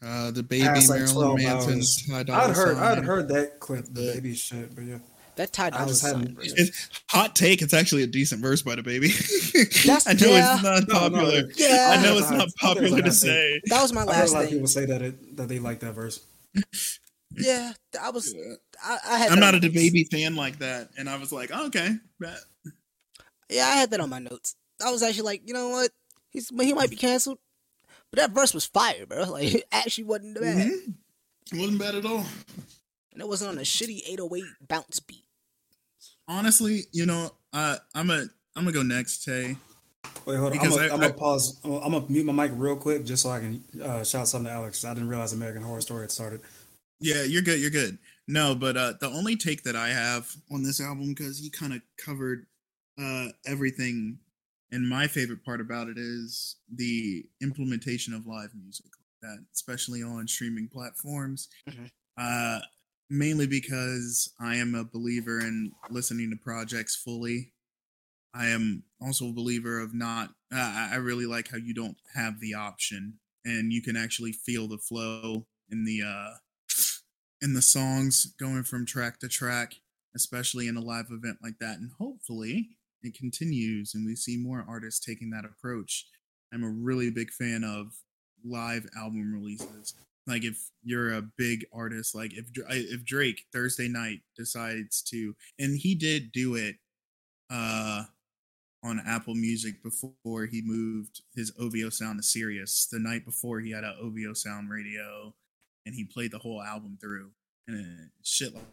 Uh, DaBaby Past, like, Marilyn Manson. hours. Ty Dolla I'd heard. I'd heard that clip, the Yeah. baby shit, but yeah. That Ty I Dolla Sign. It's, hot take. It's actually a decent verse by DaBaby. (laughs) That's- I know yeah. it's not No, no, popular. Yeah. I know it's not hot- popular to that's a say. That was my I heard a last lot of people say that it that they like that verse. (laughs) Yeah, I was. I, I had. I'm that not on a my notes. baby fan like that, and I was like, oh, okay, bet. Yeah, I had that on my notes. I was actually like, you know what? He's he might be canceled, but that verse was fire, bro. (laughs) Like, it actually wasn't bad, Mhm. It wasn't bad at all. and it wasn't on a shitty 808 bounce beat. Honestly, you know, uh, I'm a I'm gonna go next, Tay. Wait, hold on. I'm Because gonna, I- I'm gonna pause. I'm gonna, mute my mic real quick just so I can uh, shout something to Alex. I didn't realize American Horror Story had started. Yeah, you're good. You're good. No, but uh, the only take that I have on this album because he kind of covered uh, everything, and my favorite part about it is the implementation of live music like that, especially on streaming platforms. Mhm. Uh, mainly because I am a believer in listening to projects fully. I am also a believer of not. Uh, I really like how you don't have the option, and you can actually feel the flow in the uh, in the songs going from track to track, especially in a live event like that. And hopefully it continues and we see more artists taking that approach. I'm a really big fan of live album releases. Like if you're a big artist, like if if Drake Thursday night decides to, and he did do it uh on Apple Music before he moved his OVO sound to Sirius. The night before he had a OVO sound radio and he played the whole album through and shit like,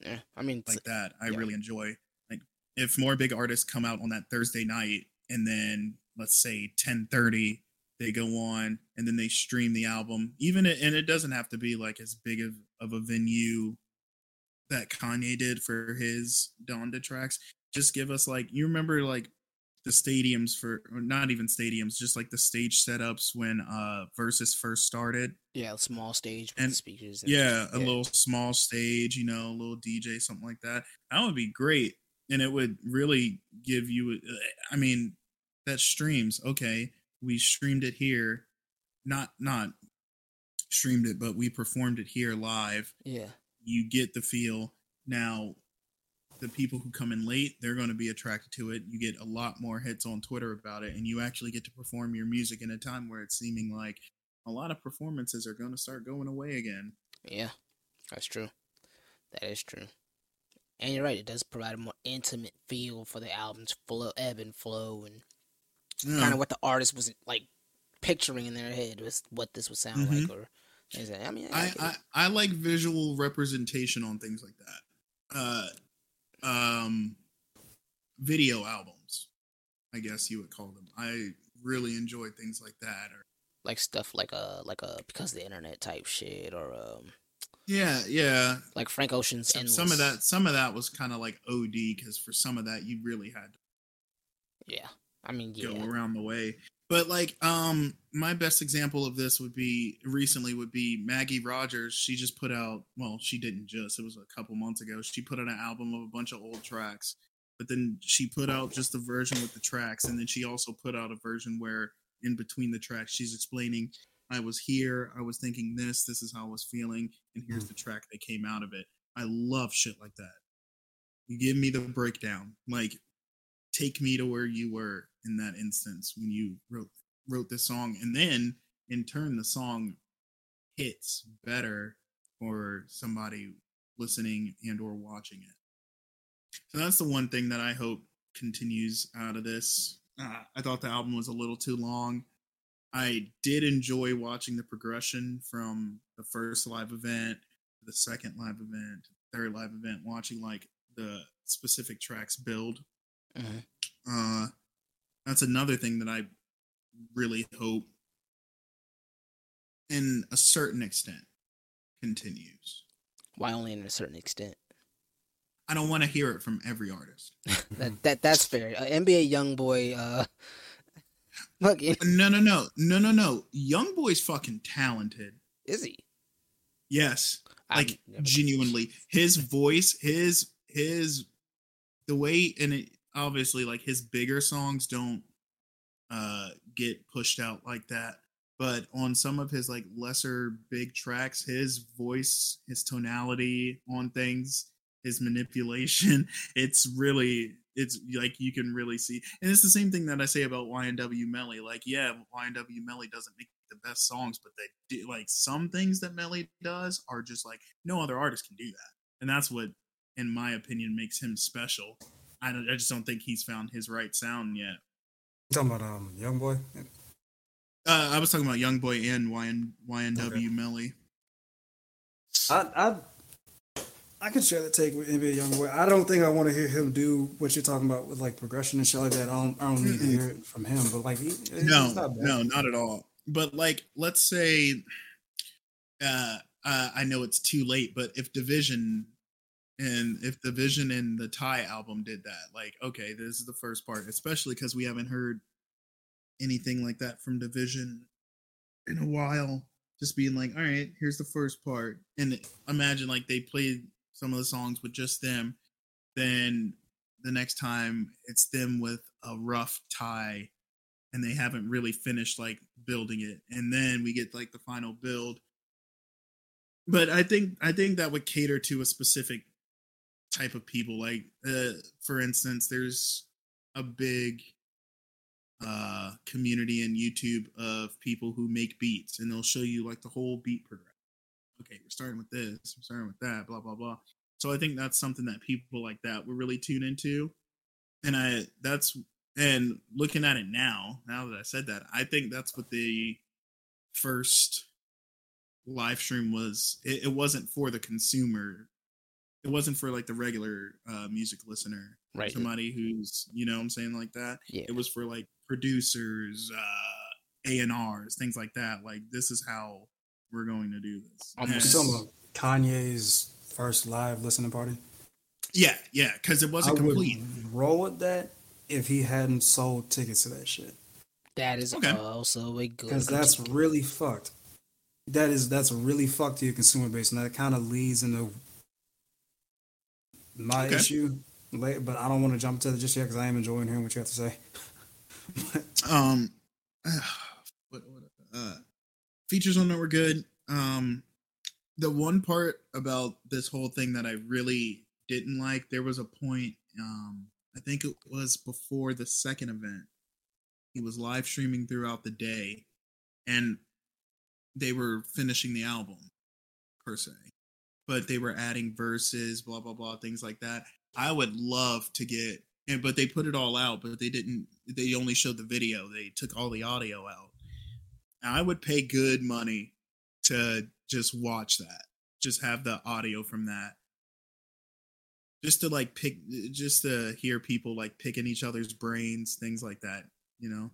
Yeah, I mean, like that i yeah. really enjoy like if more big artists come out on that thursday night and then let's say 1030 they go on and then they stream the album even it, and it doesn't have to be like as big of, of a venue that kanye did for his donda tracks just give us like you remember like the stadiums for or not even stadiums, just like the stage setups when uh Verzuz first started. Yeah, a small stage with And- speakers. and- Yeah, a little small stage, you know, a little DJ, something like that. That would be great, and it would really give you. uh, I mean, that streams. Okay, we streamed it here, not not streamed it, but we performed it here live. Yeah. You get the feel now. The people who come in late, they're going to be attracted to it. You get a lot more hits on Twitter about it, and you actually get to perform your music in a time where it's seeming like a lot of performances are going to start going away again. Yeah, that's true. That is true. And you're right, it does provide a more intimate feel for the album's flow, ebb and flow, and Yeah. kind of what the artist was like picturing in their head was what this would sound like. Or I mean, I, I, I. I like visual representation on things like that. Uh, um, video albums, I guess you would call them. I really enjoy things like that. Or like stuff like a like a because of the internet type shit, or um, yeah, yeah. like Frank Ocean's Some, some of that, some of that was kind of like OD because for some of that you really had to Yeah, I mean, go around the way. But like, um, my best example of this would be recently would be Maggie Rogers. She just put out, well, she didn't just. It was a couple months ago. She put out an album of a bunch of old tracks, but then she put out just a version with the tracks, and then she also put out a version where in between the tracks she's explaining, "I was here, I was thinking this, this is how I was feeling, and here's the track that came out of it." I love shit like that. You give me the breakdown, like take me to where you were in that instance when you wrote wrote this song. And then in turn the song hits better for somebody listening and or watching it. So that's the one thing that i hope continues out of this. Uh, i thought the album was a little too long. I did enjoy watching the progression from the first live event the second live event third live event watching like the specific tracks build Mhm. uh, that's another thing that I really hope, in a certain extent, continues. why only in a certain extent. I don't want to hear it from every artist. (laughs) That that that's fair. Uh, NBA young boy, uh, (laughs) fucking No, no, no, no, no, no. Young boy's fucking talented. is he? Yes, like genuinely, his voice, his his the way, and it obviously like his bigger songs don't uh get pushed out like that. But on some of his like lesser big tracks, his voice, his tonality on things, his manipulation, (laughs) it's really it's like you can really see. And it's the same thing that I say about YNW Melly. Like, yeah, YNW Melly doesn't make the best songs, but they do like some things that Melly does are just like no other artist can do that. And that's what, in my opinion, makes him special. I, don't, I just don't think he's found his right sound yet. You talking about um young boy? Uh, I was talking about Young Boy and YN, YNW Okay. Melly. I I I can share the take with NBA Youngboy. I don't think I want to hear him do what you're talking about with like progression and shit like that. I don't I don't need to hear it from him. But like, he, no, not bad. no, not at all. But like, let's say, uh, uh, I know it's too late, but if dvsn and if dvsn and the Ty album did that, like, okay, this is the first part, especially because we haven't heard anything like that from dvsn in a while. Just being like, all right, here's the first part, and imagine like they played some of the songs with just them, then the next time it's them with a rough tie and they haven't really finished like building it and then we get like the final build but i think i think that would cater to a specific type of people like uh, for instance there's a big uh community in youtube of people who make beats and they'll show you like the whole beat progression okay we're starting with this we're starting with that blah blah blah. So i think that's something that people like that would really tune into. And i that's and looking at it now now that i said that i think that's what the first live stream was. It, it wasn't for the consumer it wasn't for like the regular uh music listener Right. somebody who's you know what i'm saying like that Yeah. it was for like producers uh a&rs things like that like this is how we're going to do this Almost And- You talking about Kanye's first live listening party? yeah yeah because it wasn't I would complete roll with that if he hadn't sold tickets to that shit. That is Okay. also a good. Because that's really fucked. That is that's really fucked to your consumer base, and that kind of leads into my Okay. issue. Later, but I don't want to jump to it just yet because I am enjoying hearing what you have to say. (laughs) Um, (sighs) what, what uh, features on it were good. Um, the one part about this whole thing that I really didn't like, there was a point. Um, I think it was before the second event. He was live streaming throughout the day, and they were finishing the album per se, but they were adding verses, blah blah blah, things like that. I would love to get and but they put it all out but they didn't they only showed the video they took all the audio out. I would pay good money to just watch that just have the audio from that. Just to like pick just to hear people like picking each other's brains things like that you know?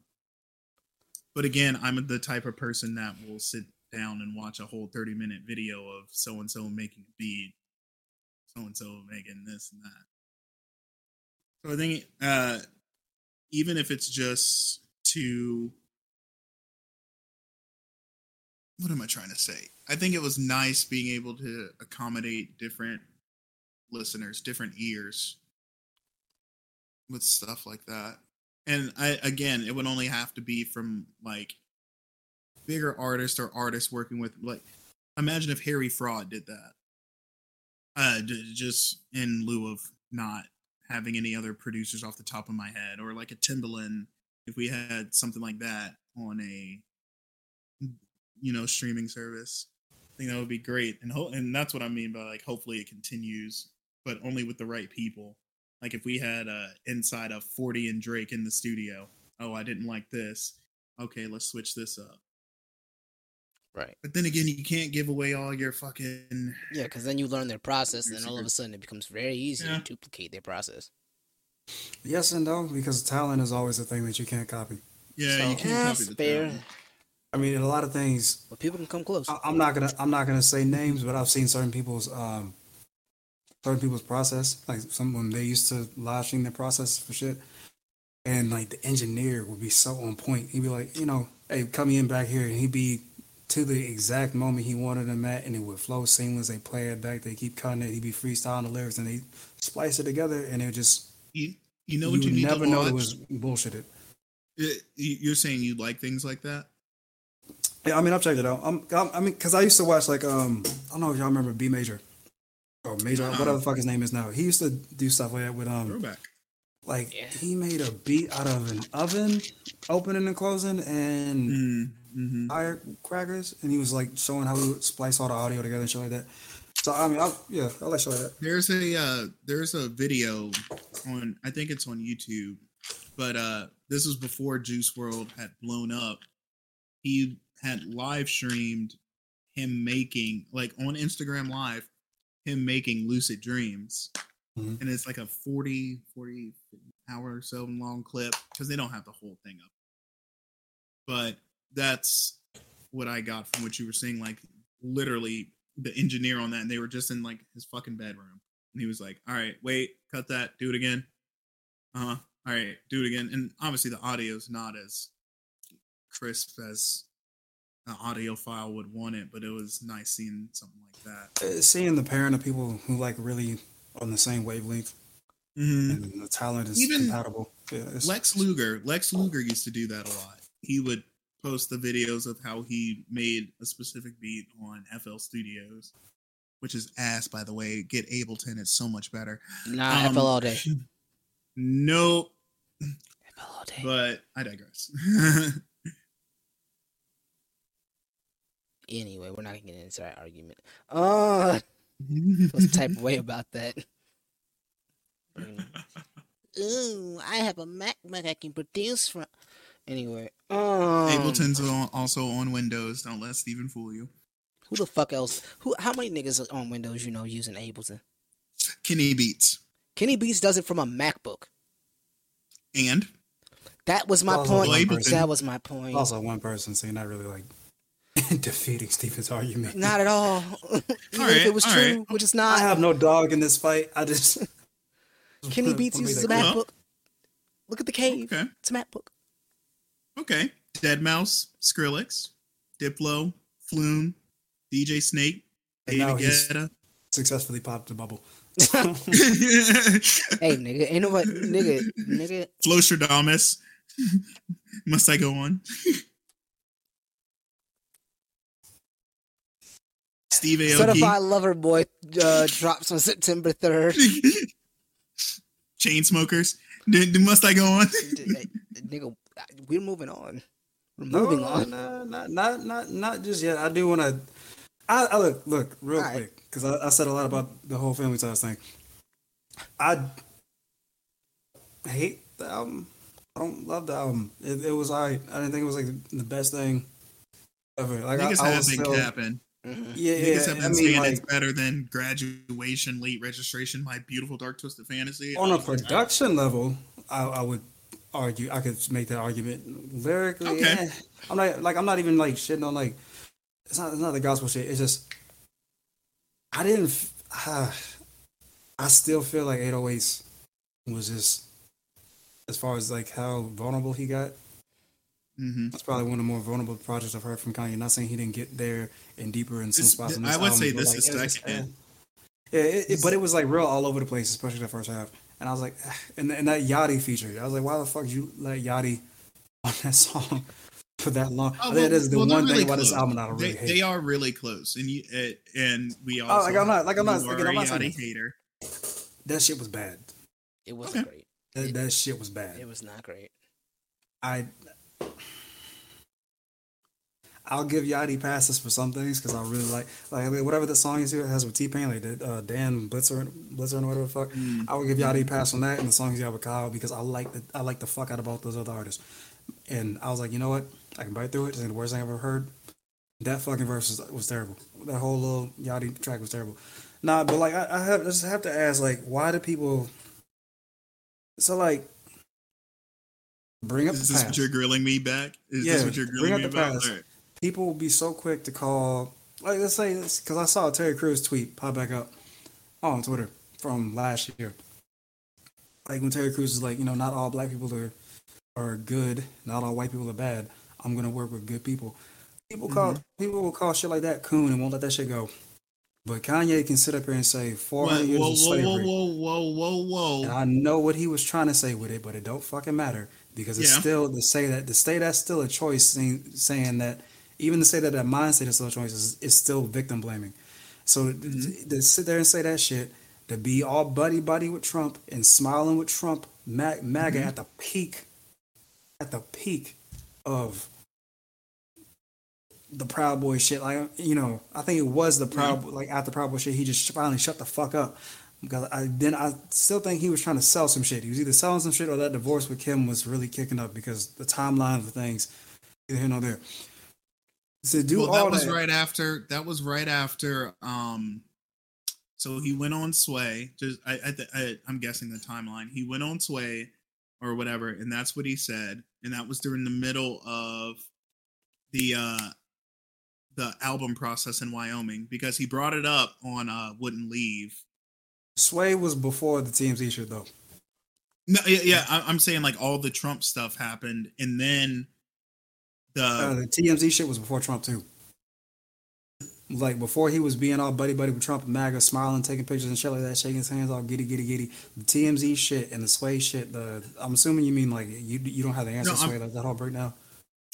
But again i'm the type of person that will sit down and watch a whole 30 minute video of so and so making a beat so and so making this and that so I think uh, even if it's just to what am I trying to say? I think it was nice being able to accommodate different listeners, different ears with stuff like that. And I again, it would only have to be from like bigger artists or artists working with like imagine if Harry Fraud did that. Uh j- just in lieu of not having any other producers off the top of my head, or like a Timbaland, if we had something like that on a you know streaming service, I think that would be great. And ho- and that's what I mean by like hopefully it continues, but only with the right people. Like if we had uh inside of Forty and Drake in the studio, oh I didn't like this, okay let's switch this up. Right. But then again, you can't give away all your fucking Yeah, because then you learn their process, and then all of a sudden it becomes very easy Yeah. to duplicate their process. Yes and no, because talent is always a thing that you can't copy. yeah. So, you can't yeah, copy the fair. talent. I mean, a lot of things. But people can come close. I, I'm not gonna I'm not gonna say names, but I've seen certain people's um certain people's process. Like some when they used to live stream their process for shit, and like the engineer would be so on point. He'd be like, you know, hey, come in back here, and he'd be to the exact moment he wanted them at, and it would flow seamless. They play it back, they keep cutting it. He'd be freestyling the lyrics, and they splice it together, and it just You you know what you, would need never to know watch. it was bullshitted. It- you- you're saying you like things like that? Yeah, I mean, I've checked it out. I'm, I'm, I mean, because I used to watch like um, I don't know if y'all remember B Major or Major, Uh-uh. whatever the fuck his name is now. He used to do stuff like that with um, Throwback. like Yeah. he made a beat out of an oven, opening and closing, and Mm, hmm firecrackers, and he was like showing how he would splice all the audio together and shit like that. So I mean, I'll, yeah, I like shit like that. There's a uh, there's a video on I think it's on YouTube, but uh, this was before Juice WRLD had blown up. He had live streamed him making like on Instagram Live him making lucid dreams, Mhm. and it's like a 40 40 hour or so long clip because they don't have the whole thing up. But that's what I got from what you were saying. Like literally the engineer on that, and they were just in like his fucking bedroom, and he was like, "All right, wait, cut that, do it again." Uh huh. All right, do it again. And obviously the audio's not as crisp as an audio file would want it, but it was nice seeing something like that. Uh, Seeing the pairing of people who like really on the same wavelength Mm-hmm. and the talent is Even compatible. Yeah, Lex Luger, Lex Luger used to do that a lot. He would post the videos of how he made a specific beat on FL Studios, which is ass, by the way. Get Ableton; it's so much better. Nah, Um, FL all day. Nope, FL all day. but I digress. (laughs) Anyway, we're not gonna get into that argument. Uh, the type way about that? (laughs) Mm. Ooh, I have a Mac, MacBook I can produce from. Anyway, um, Ableton's on, also on Windows. Don't let Steven fool you. Who the fuck else? Who? How many niggas on Windows you know using Ableton? Kenny Beats Kenny Beats does it from a MacBook. and That was my Also point. one. That was my point. also one person, so you're not really like (laughs) defeating Stephen's argument. Not at all. (laughs) Even if it was alright. true, which is not. I have no dog in this fight. I just (laughs) Kenny Beats uses a that clear. MacBook. Look at the cave. Okay. It's a MacBook. Okay. Deadmau5, Skrillex, Diplo, Flume, DJ Snake, And now David Guetta. Successfully popped the bubble. (laughs) Hey, nigga, ain't nobody, nigga, nigga. Flosstradamus. (laughs) Must I go on? (laughs) Steve Aoki. Certified Lover Boy uh, drops on September 3rd. Chainsmokers. D- d- must I go on? Hey, nigga, we're moving on. We're No, moving on. no, not not not not just yet. I do want to. I, I look look real All right. quick because I, I said a lot about the whole family ties thing. I hate the album. I don't love the album. It, it was I. I didn't think it was like the best thing ever. Like I, Niggas I have was been still, capping. Mhm. yeah, Niggas yeah. have I mean, saying like it's better than graduation, late registration, my beautiful dark twisted fantasy. on a production level, I, I would argue. I could make that argument lyrically. Okay. eh. I'm not like I'm not even like shitting on like it's not it's not the gospel shit. It's just I didn't. Uh, (sighs) I still feel like 808s was just as far as like how vulnerable he got. Mhm. That's probably one of the more vulnerable projects I've heard from Kanye. Not saying he didn't get there and deeper in some This- spots. in I would album, say this like, is was just, second. eh. Yeah, it, it- but it was like real all over the place, especially the first half. And I was like, and, and that Yachty feature, I was like, why the fuck you let Yachty on that (laughs) song for that long? Oh, I think that is the well, they're one thing really about this album that I really they, hate. they are really close, and you uh, and we also. Oh, like, I'm not- like, I'm not- you again, are I'm a not Yachty this. hater. that shit was bad. It wasn't Okay. great. That, that shit was bad. It was not great. I I'll give Yachty passes for some things because I really like like I mean, whatever the song is here has with T Pain like the uh, Dan Blitzer Blitzer or whatever the fuck. Mm. I would give Yachty a pass on that and the songs he had with Kyle because I like the I like the fuck out of both those other artists. And I was like, you know what? I can bite through it. It's the worst thing I've ever heard. That fucking verse was, was terrible. That whole little Yachty track was terrible. Nah, but like I, I have I just have to ask like why do people so like bring up Is this past. what you're grilling me back? Is Yeah, this what you're bring grilling up me the about? People will be so quick to call like let's say this because I saw a Terry Crews tweet pop back up on Twitter from last year. Like when Terry Crews is like, you know, not all black people are are good, not all white people are bad. I'm gonna work with good people. People call mm-hmm. people will call shit like that coon and won't let that shit go. But Kanye can sit up here and say 400 Whoa, years whoa, of whoa, slavery. whoa, whoa, whoa, whoa, And whoa. I know what he was trying to say with it, but it don't fucking matter because it's Yeah. still to say that to say that's still a choice, saying, saying that even to say that that mindset is still a choice is, is still victim blaming. So to- to, to sit there and say that shit, to be all buddy buddy with Trump and smiling with Trump, Mag, MAGA mm-hmm. at the peak, at the peak of the Proud Boy shit. Like you know, I think it was the Proud mm-hmm. like after Proud Boy shit, he just finally shut the fuck up. Because I then I still think he was trying to sell some shit. He was either selling some shit or that divorce with Kim was really kicking up because the timeline of things, either here nor there. To do well, all that was that, right after. That was right after. Um, so he went on Sway. Just I, I, I i'm guessing the timeline. He went on Sway, or whatever, and that's what he said. And that was during the middle of the uh the album process in Wyoming because he brought it up on uh Wouldn't Leave. Sway was before the TMZ shit though. No, yeah, yeah I, I'm saying like all the Trump stuff happened, and then the Uh, the TMZ shit was before Trump too. Like before he was being all buddy buddy with Trump and MAGA, smiling, taking pictures and shit like that, shaking his hands all giddy giddy giddy. The TMZ shit and the Sway shit. The I'm assuming you mean like you you don't have the answer No, I'm- Sway like that whole breakdown.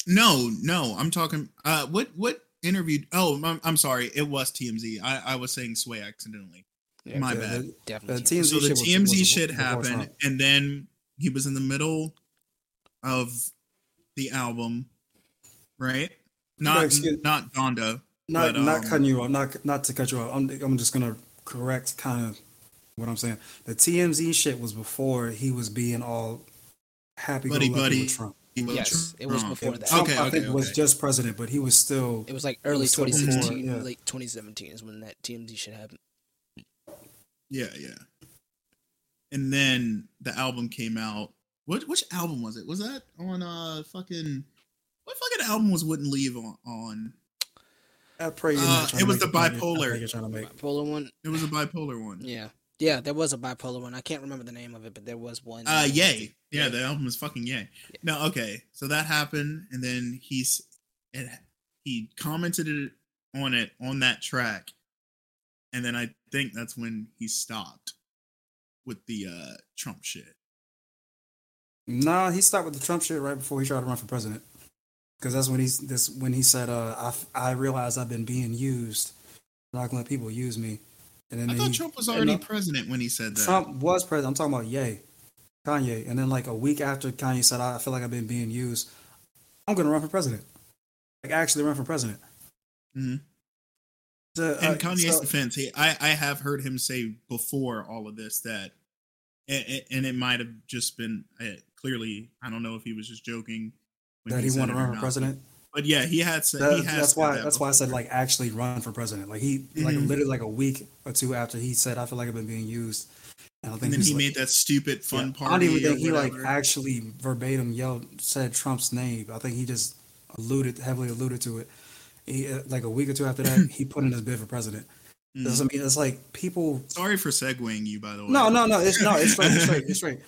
No, no, I'm talking. Uh, what what interview? Oh, I'm, I'm sorry. It was TMZ. I, I was saying Sway accidentally. Yeah, My Yeah, bad. the- Definitely. The TMZ so the shit was- TMZ was shit before happened, and then he was in the middle of the album, right? Not excuse- not Donda. Not But, not um, cutting you off. Not not to cut you off. I'm I'm just gonna correct kind of what I'm saying. The TMZ shit was before he was being all happy Buddy, buddy. with Trump. Yes, it was Trump. before that. Trump, Okay, I okay, think, was just president, but he was still. It was like early was still before, 2016, yeah. late 2017 is when that TMZ shit happened. Yeah, yeah. And then the album came out. What which album was it? Was that on uh fucking what fucking album was Wouldn't Leave on? on? I pray you're Uh, not trying it was the a point. I bipolar. think you're trying to make. Bipolar one, It was a bipolar one. yeah. Yeah, there was a bipolar one. I can't remember the name of it, but there was one. Uh, yay. Yeah, the album was fucking ye. No, okay. So that happened, and then he's it, he commented it on it on that track, and then I think that's when he stopped with the uh Trump shit. Nah, he stopped with the Trump shit right before he tried to run for president. Because that's when he's this when he said, uh, "I I realize I've been being used. I'm not gonna let people use me." And then I he- thought Trump was already president when he said that. Trump was president. I'm talking about Ye, Kanye. And then like a week after Kanye said, "I feel like I've been being used," I'm gonna run for president. Like actually run for president. Mhm. So, In uh, Kanye's so- defense, he, I I have heard him say before all of this that, and, and it might have just been uh, clearly I don't know if he was just joking that he said wanted to run for president. But yeah, he had said That- he has that's why. that That's why I said like actually run for president. Like he like Mhm. literally like a week or two after he said, "I feel like I've been being used." And I think and then he like- made that stupid fun Yeah, party. I don't even think he like actually verbatim yelled said Trump's name. I think he just alluded heavily alluded to it. He, uh, like a week or two after that, (laughs) he put in his bid for president. Mm. That's- I mean, it's like people. Sorry for segueing you, by the way. No, no, no. It's no. It's straight. It's straight. It's (laughs) straight.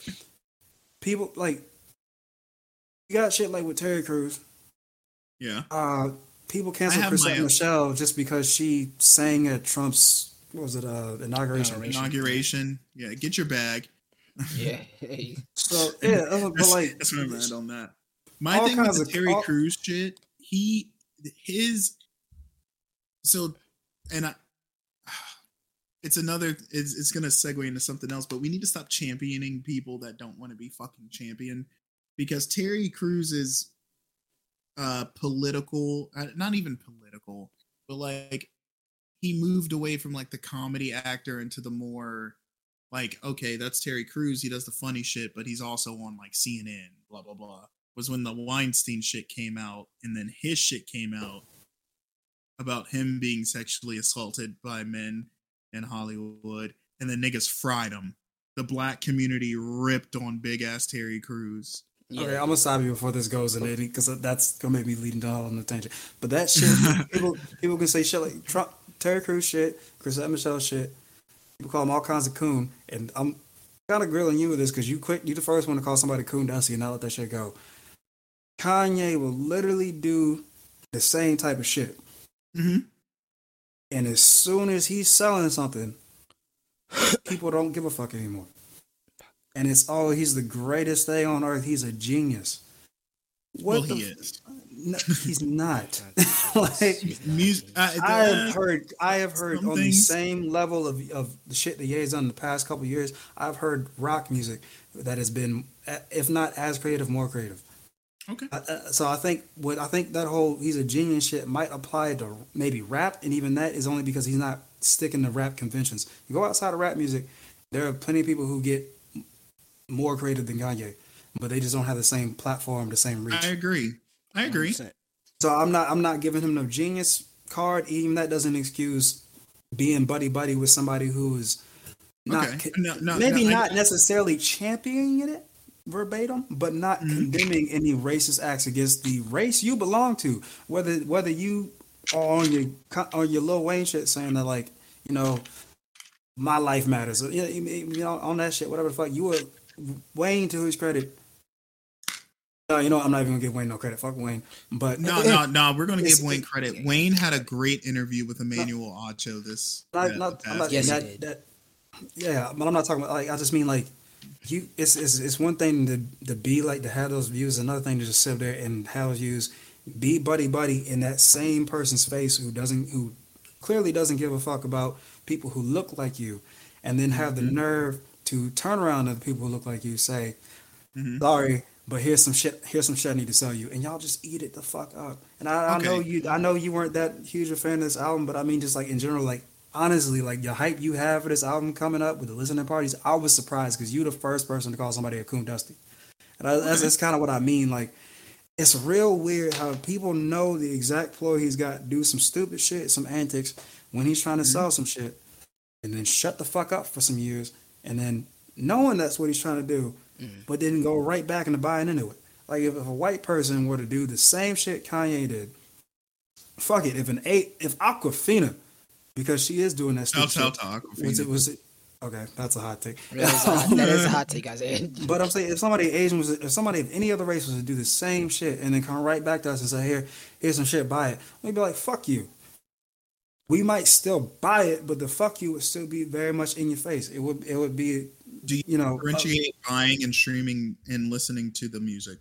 People like you got shit like with Terry Crews. Yeah, Uh, people I cancel Chrisette Michele just because she sang at Trump's what was it uh inauguration. Inauguration. inauguration. Yeah, get your bag. Yeah. (laughs) So yeah, that's what- but That's, like that's my bad on that. My all thing with the Terry all- Crews shit, he his so and I (sighs) it's another it's, it's gonna segue into something else, but we need to stop championing people that don't want to be fucking championed because Terry is uh political uh, not even political, but like he moved away from like the comedy actor into the more like okay that's terry Crews. he does the funny shit but he's also on like cnn blah blah blah was when the weinstein shit came out and then his shit came out about him being sexually assaulted by men in hollywood and then niggas fried him the black community ripped on big ass terry Crews. Yeah. Okay, I'm gonna stop you before this goes in because that's gonna make me leading down on the tangent. But that shit, people people can say shit like Trump, Terry Crews shit, Chrisette Michele shit. People call them all kinds of coon, and I'm kind of grilling you with this because you quick, you the first one to call somebody coon dusty and not let that shit go. Kanye will literally do the same type of shit, Mhm. and as soon as he's selling something, people don't give a fuck anymore. And it's oh, he's the greatest thing on earth. He's a genius. well What he the is no, he's (laughs) not. (laughs) (laughs) like Music, uh, I uh, have heard, I have heard some on the same level of of the shit that Ye's done in the past couple years. I've heard rock music that has been, uh, if not as creative, more creative. okay Uh, uh, so I think what I think that whole he's a genius shit might apply to maybe rap, and even that is only because he's not sticking to rap conventions. You go outside of rap music, there are plenty of people who get more creative than Kanye, but they just don't have the same platform, the same reach. i agree i agree 100%. So I'm not I'm not giving him no genius card. Even that doesn't excuse being buddy buddy with somebody who is not okay no, no, maybe no, I- not necessarily championing it verbatim, but not Mm-hmm. condemning any racist acts against the race you belong to. Whether whether you are on your co- on your Lil Wayne shit saying that like you know my life matters, you know, you you know on that shit, whatever the fuck you were Wayne to his credit. No, you know? I'm not even gonna give Wayne no credit. Fuck Wayne. But No, no, no. We're gonna give Wayne credit. Wayne had a great interview with Emmanuel Acho this. not, yeah, not, I'm not Yes, he that, did. that, yeah, but I'm not talking about like I just mean like you. It's it's, it's one thing to to be like to have those views. Another thing to just sit there and have those views. Be buddy buddy in that same person's face who doesn't who clearly doesn't give a fuck about people who look like you, and then have Mm-hmm. the nerve to turn around to the people who look like you say, Mhm. sorry. But here's some shit. Here's some shit I need to sell you, and y'all just eat it the fuck up. And I, I know you. I know you weren't that huge a fan of this album, but I mean, just like in general, like honestly, like the hype you have for this album coming up with the listening parties, I was surprised because you the first person to call somebody a coon dusty, and I, that's, that's kind of what I mean. Like, it's real weird how people know the exact ploy he's got, do some stupid shit, some antics when he's trying to sell some shit, and then shut the fuck up for some years, and then knowing that's what he's trying to do, mm-hmm. but then go right back into buying into it. Like if, if a white person were to do the same shit Kanye did, fuck it. If an eight, if Awkwafina, because she is doing that Shout out shit, to Awkwafina. was it was it Okay, that's a hot take. That is a hot, that is a hot take, I said. (laughs) But I'm saying if somebody Asian was, if somebody of any other race was to do the same shit and then come right back to us and say, "Here, here's some shit, buy it," we'd be like, "Fuck you." We might still buy it, but the fuck you would still be very much in your face. It would, it would be, Do you you know, uh, differentiate buying and streaming and listening to the music?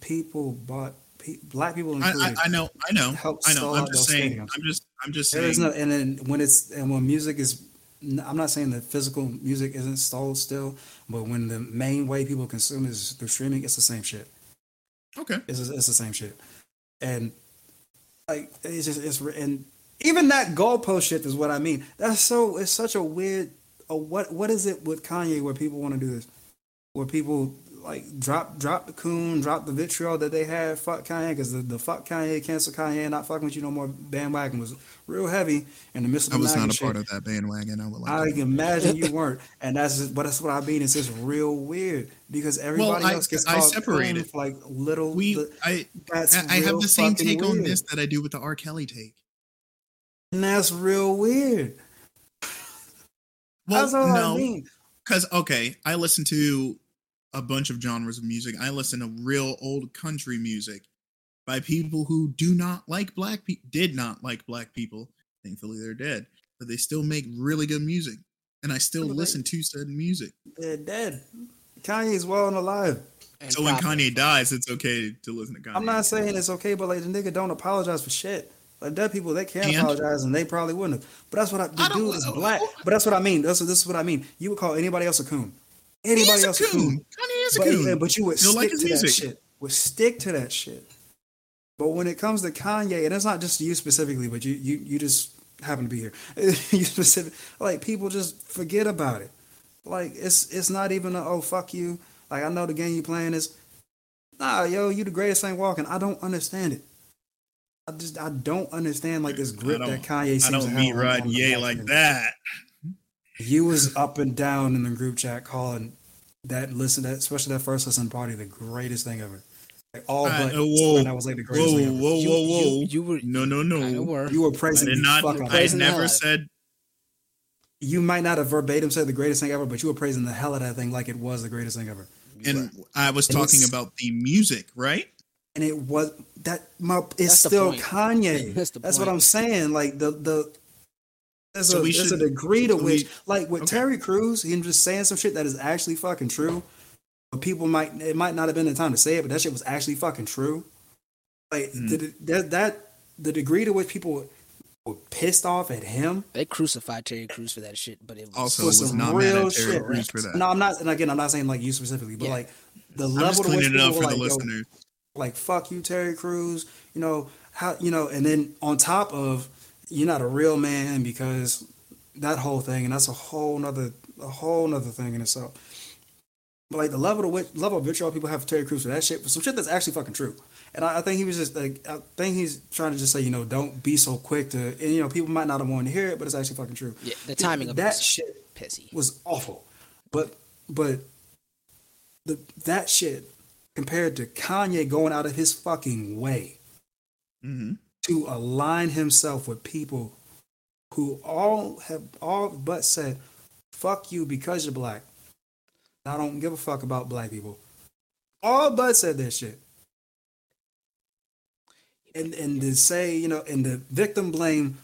people bought pe- black people I, included. I, I know, I know, I know. I'm just saying. stadiums. I'm just, I'm just There saying. is no, and then when it's and when music is, I'm not saying that physical music isn't sold still, but when the main way people consume is through streaming, it's the same shit. okay. It's it's the same shit, and like it's just it's and even that goalpost shit is what I mean. That's so it's such a weird. A what what is it with Kanye where people want to do this? Where people like drop drop the coon, drop the vitriol that they had, fuck Kanye, because the, the fuck Kanye, cancel Kanye, not fucking with you no more bandwagon was real heavy in the midst of I was not a shit. part of that bandwagon. I would like. I can imagine you (laughs) weren't, and that's just, but that's what I mean. It's just real weird because everybody I- else gets I called separated. like little. we, li- I, I I have the same take on this that I do with the R. Kelly take. And that's real weird. Well, that's all no, I mean. because okay, I listen to a bunch of genres of music. I listen to real old country music by people who do not like black people, did not like black people. Thankfully, they're dead, but they still make really good music, and I still listen to said music. They're dead. Kanye's well and alive. And So when Kanye dies, it's okay to listen to Kanye. I'm not saying it's okay, but like the nigga don't apologize for shit. Like dead people, they can And? apologize, and they probably wouldn't have. But that's what I. The I dude is black. But that's what I mean. That's this is what I mean. You would call anybody else a coon. Anybody else a coon. coon. Kanye is a But, coon. but you would Still stick like to that shit. Would stick to that shit. But when it comes to Kanye, and it's not just you specifically, but you you you just happen to be here. (laughs) you specific like people just forget about it. Like it's it's not even a oh fuck you. Like I know the game you playing is nah yo you the greatest thing walking. I don't understand it. I just I don't understand like this grip that don't- Kanye seems I don't have meet Rod on Ye like that. You was up and down in the group chat calling that listen that especially that first listen party the greatest thing ever. Like all Uh, but uh, whoa, that was like the greatest Whoa, thing ever. whoa, You- whoa, you- whoa! you were- no, no, no. were. You were I praising did not. fuck I it. Praising the hell never out said. You might not have verbatim said the greatest thing ever, but you were praising the hell out of that thing like it was the greatest thing ever. And I was And talking about the music, right? And it was that my it's That's still. Kanye. (laughs) That's the what. I'm saying. Like the the there's, So a, we there's a should- degree to so which we- like with okay. Terry Crews, him just saying some shit that is actually fucking true. But people might it might not have been the time to say it, but that shit was actually fucking true. Like Mm. the, that that the degree to which people were pissed off at him They crucified Terry Crews for that shit, but it was Also, for was some not mad real at Terry shit. Crews for that. No, I'm not. And again, I'm not saying like you specifically, but Yeah. like the I'm level just to which it people up were for the like, yo, listeners. Like fuck you, Terry Crews. You know how you know, and then on top of you're not a real man because that whole thing, and that's a whole nother a whole nother thing in itself. But like the level to which level of vitriol people have for Terry Crews for that shit, for some shit that's actually fucking true. And I, I think he was just like I think he's trying to just say, you know, don't be so quick to and you know, people might not have wanted to hear it, but it's actually fucking true. yeah, the timing of that shit was pissy. was awful. But but the that shit compared to Kanye going out of his fucking way hmm to align himself with people who all have all but said, fuck you because you're black. I don't give a fuck about black people. All but said that shit. And and to say, you know, and the victim blame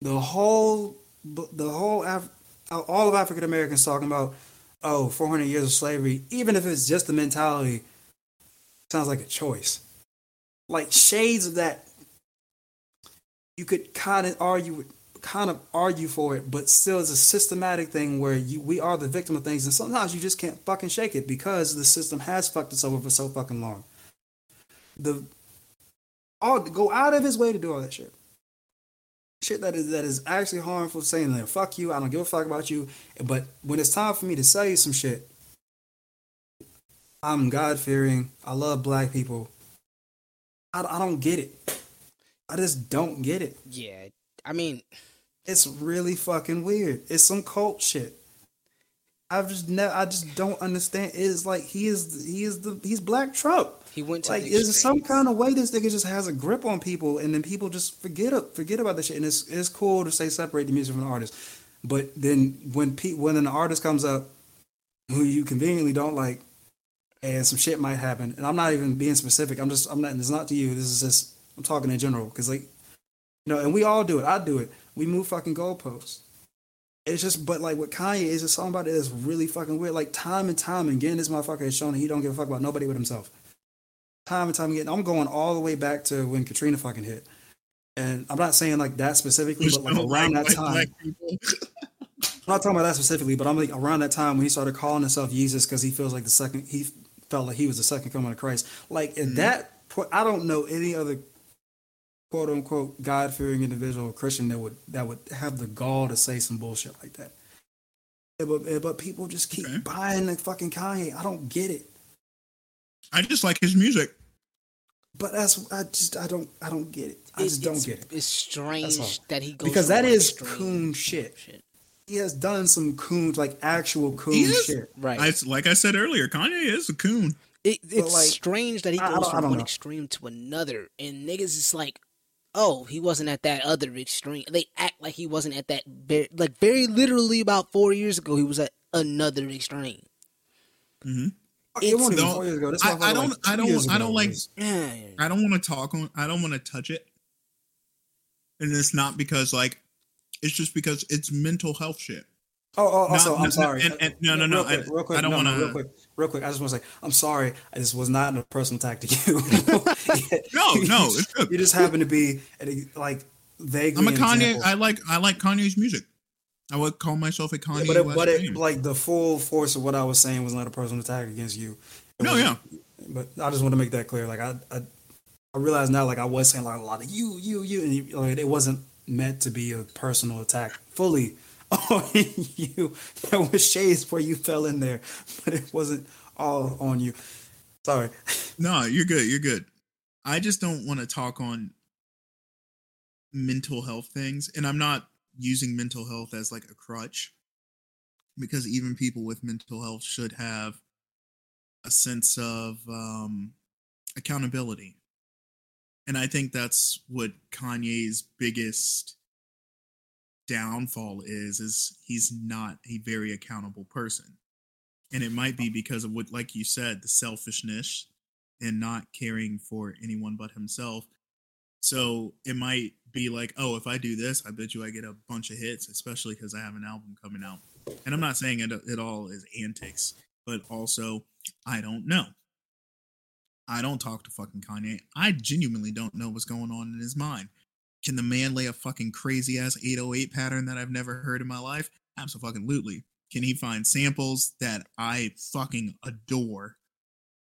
the whole the whole Af- all of African Americans talking about oh 400 years of slavery even if it's just the mentality sounds like a choice. Like shades of that you could kind of argue kind of argue for it but still it's a systematic thing where you we are the victim of things and sometimes you just can't fucking shake it because the system has fucked us over for so fucking long. The all go out of his way to do all that shit. Shit that is that is actually harmful saying that fuck you i don't give a fuck about you but when it's time for me to sell you some shit i'm god-fearing. I love black people. I, I don't get it. I just don't get it. Yeah, I mean, it's really fucking weird. It's some cult shit. I've just never i just don't understand. It's like he is he is the he's black trump. He went to like the is some kind of way this nigga just has a grip on people and then people just forget it- forget about this shit? And it's it's cool to say separate the music from the artist. But then when pe- when an artist comes up who you conveniently don't like, and some shit might happen, and I'm not even being specific. I'm just I'm not. It's not to you. This is just I'm talking in general because like, you know, and we all do it. I do it. We move fucking goalposts. It's just, but like with Kanye, is just something about it that's really fucking weird. Like time and time again, this motherfucker has shown that he don't give a fuck about nobody but himself. Time and time again, I'm going all the way back to when Katrina fucking hit, and I'm not saying like that specifically, but like around that time. (laughs) I'm not talking about that specifically, but I'm like around that time when he started calling himself Jesus because he feels like the second he felt like he was the second coming of Christ. Like at Mhm. that point, I don't know any other quote unquote God fearing individual or Christian that would that would have the gall to say some bullshit like that. But but people just keep Okay. buying the fucking Kanye. I don't get it. I just like his music. But that's I just I don't I don't get it. I It- just don't get it. It's strange that he goes Because that is extreme coon shit. shit. He has done some coon like actual coon is? shit. Right. I, like I said earlier, Kanye is a coon. It, it's like, strange that he I- I goes I from one know. extreme to another, and niggas is like, "Oh, he wasn't at that other extreme." They act like he wasn't at that, very, like very literally about four years ago, he was at another extreme. Mm-hmm. It It's- wasn't No, four years ago. I- I don't- like, I two don't- years I don't like- I don't want to talk on. I don't want to touch it, and it's not because like, it's just because it's mental health shit. Oh, oh, oh also, no, I'm no, sorry. and- and- no, no, Real no, quick, I- real quick, I don't no, no, wanna- Real quick, real quick. I just want to say, I'm sorry. This was not a personal attack to you. (laughs) No, no, you just happen to be like vaguely. I'm a Kanye. example. I like I like Kanye's music. I would call myself a Kanye. but it, but it, like the full force of what I was saying was not a personal attack against you. It no, was- yeah, But I just want to make that clear. Like I, I, I realize now, like I was saying like a lot of you, you, you, and you, like, it wasn't meant to be a personal attack fully (laughs) on you. There was shades where you fell in there, but it wasn't all on you. Sorry. (laughs) no, you're good. You're good. I just don't want to talk on mental health things, and I'm not using mental health as like a crutch because even people with mental health should have a sense of um, accountability. And I think that's what Kanye's biggest downfall is is he's not a very accountable person. And it might be because of what like you said, the selfishness and not caring for anyone but himself. So it might be like, oh, if I do this, I bet you I get a bunch of hits, especially because I have an album coming out. And I'm not saying it, it all is antics, but also I don't know. I don't talk to fucking Kanye. I genuinely don't know what's going on in his mind. Can the man lay a fucking crazy ass 808 pattern that I've never heard in my life? Absolutely. Can he find samples that I fucking adore?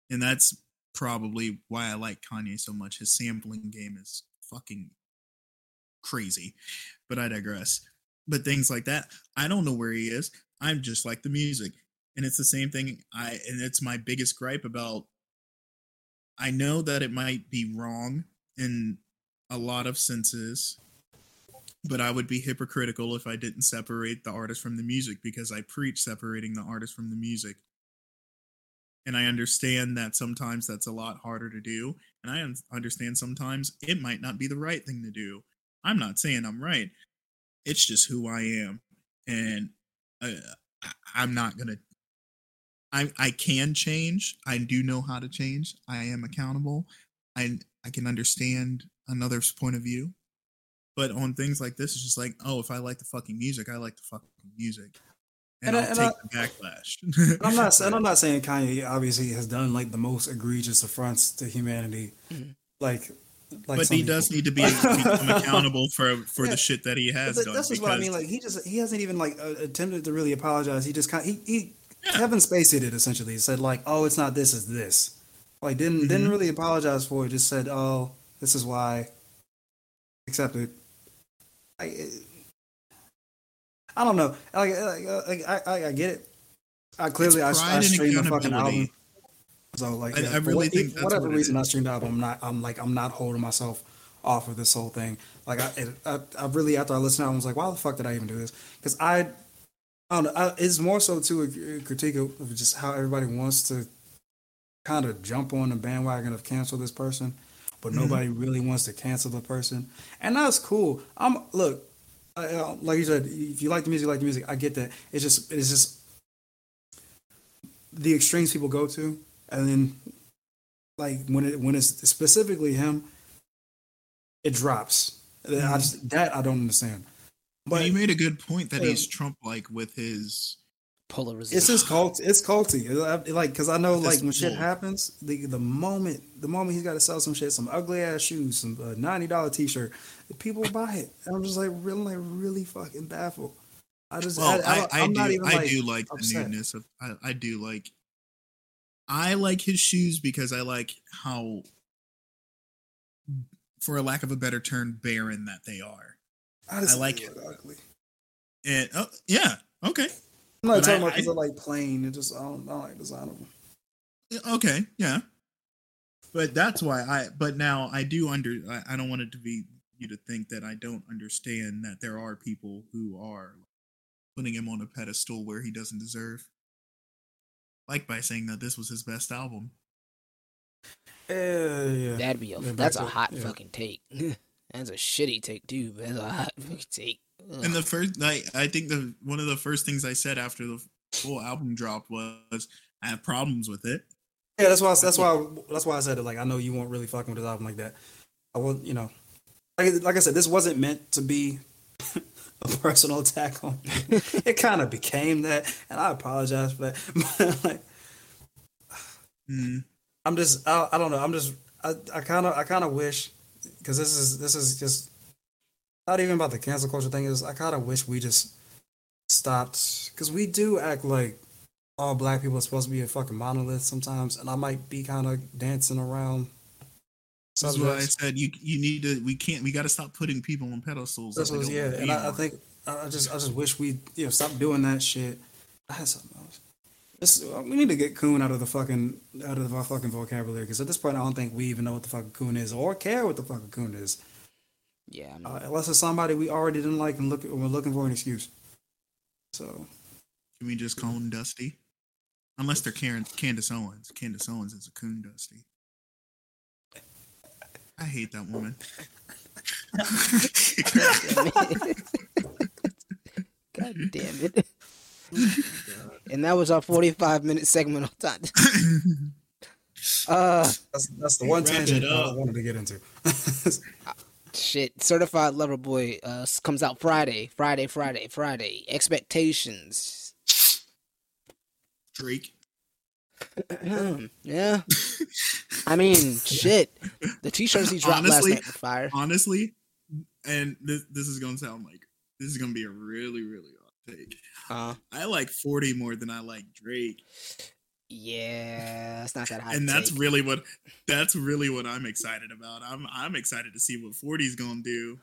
And that's probably why I like Kanye so much. His sampling game is fucking crazy. But I digress. But things like that, I don't know where he is. I'm just like the music. And it's the same thing I and it's my biggest gripe about I know that it might be wrong in a lot of senses, but I would be hypocritical if I didn't separate the artist from the music because I preach separating the artist from the music. And I understand that sometimes that's a lot harder to do. And I un- understand sometimes it might not be the right thing to do. I'm not saying I'm right. It's just who I am. And uh, I'm not going to I I can change. I do know how to change. I am accountable. I I can understand another's point of view. But on things like this, it's just like, oh, if I like the fucking music, I like the fucking music, and, And I- I'll and take I- the backlash. I'm not. (laughs) And I'm not saying Kanye obviously has done like the most egregious affronts to humanity. Mhm. Like, like but some he does need to be become (laughs) accountable for for Yeah. the shit that he has But done. That's just what I mean. Like he just he hasn't even like uh, attempted to really apologize. He just kind he, he Yeah. Kevin Spacey did essentially. He said like, "Oh, it's not this, it's this." Like didn't didn't Mhm. really apologize for it. Just said, "Oh, this is why." Accepted. I I don't know. Like, like, like I, I I get it. I clearly I, I streamed the fucking album. So like, I- yeah, I for really what- think whatever what it reason I is. streamed the album, I'm not. I'm like I'm not holding myself off of this whole thing. Like I, it, I, I really after I listened, to it, I was like, why the fuck did I even do this? Because I, I don't know. I, it's more so to a critique of of just how everybody wants to kind of jump on the bandwagon of cancel this person, but Mhm. nobody really wants to cancel the person, and that's cool. I'm look. I, like you said, if you like the music, you like the music. I get that. It's just it's just the extremes people go to, and then like when it when it's specifically him, it drops. I just, that I don't understand. But But you made a good point that Yeah. he's Trump like with his. Polarization. it's just cult. It's culty. Like, cause I know, like when shit happens, the the moment the moment he's got to sell some shit, some ugly ass shoes, some uh, ninety dollar t shirt, people buy it. And I'm just like really, like really fucking baffled. I just, Well, I, I, I, don't- I, I'm do. not even I like, do like the upset. newness of. I, I do like. I like his shoes because I like how, for a lack of a better term, barren that they are. I, I like it. ugly. And oh yeah, okay, I'm not But talking I- about because I- they're like plain. It just I don't, I don't like the design of them. okay, yeah. But that's why I. But now I do under. I, I don't want it to be you to think that I don't understand that there are people who are putting him on a pedestal where he doesn't deserve. Like by saying that this was his best album. Yeah, yeah. That'd be a Yeah, back that's a hot yeah. fucking take. That's a shitty take dude. but that's a hot (laughs) take. Ugh. And the first like I think the one of the first things I said after the full album dropped was I have problems with it. Yeah, that's why. That's why. That's why I said it. Like, I know you won't really fucking with this album like that. I will, you know, like, like I said, this wasn't meant to be (laughs) a personal attack on. You. (laughs) it kind of became that, and I apologize for that. But like, Mm, I'm just, I, I don't know. I'm just, I, I kind of, I kind of wish, because this is, this is just not even about the cancel culture thing. Is I kind of wish we just stopped, because we do act like all black people are supposed to be a fucking monolith sometimes, and I might be kind of dancing around. That's why I said you you need to we can't we got to stop putting people on pedestals. That's what, yeah, and I, I think I I just I just wish we you know stop doing that shit. I had something else. This, we need to get coon out of the fucking out of our fucking vocabulary because at this point I don't think we even know what the fucking coon is or care what the fucking coon is yeah, I'm, uh, unless it's somebody we already didn't like and look we're looking for an excuse. So Can we just call him Dusty? Unless they're Karen, Candace Owens. Candace Owens is a coon Dusty. I hate that woman. (laughs) (laughs) God damn it. (laughs) and that was our 45 minute segment on time. (laughs) Uh, that's that's the one Wrap tangent I wanted to get into. (laughs) shit. Certified Lover Boy uh, comes out Friday, Friday, Friday, Friday. Expectations. Drake. (clears throat) yeah. I mean, shit. The t shirts he dropped Honestly- last night were fire. Honestly, and this this is gonna sound like this is gonna be a really really odd take. Uh, I like Forty more than I like Drake, yeah, it's not that high. and that's take. really what that's really what I'm excited about. I'm I'm excited to see what 40's gonna do.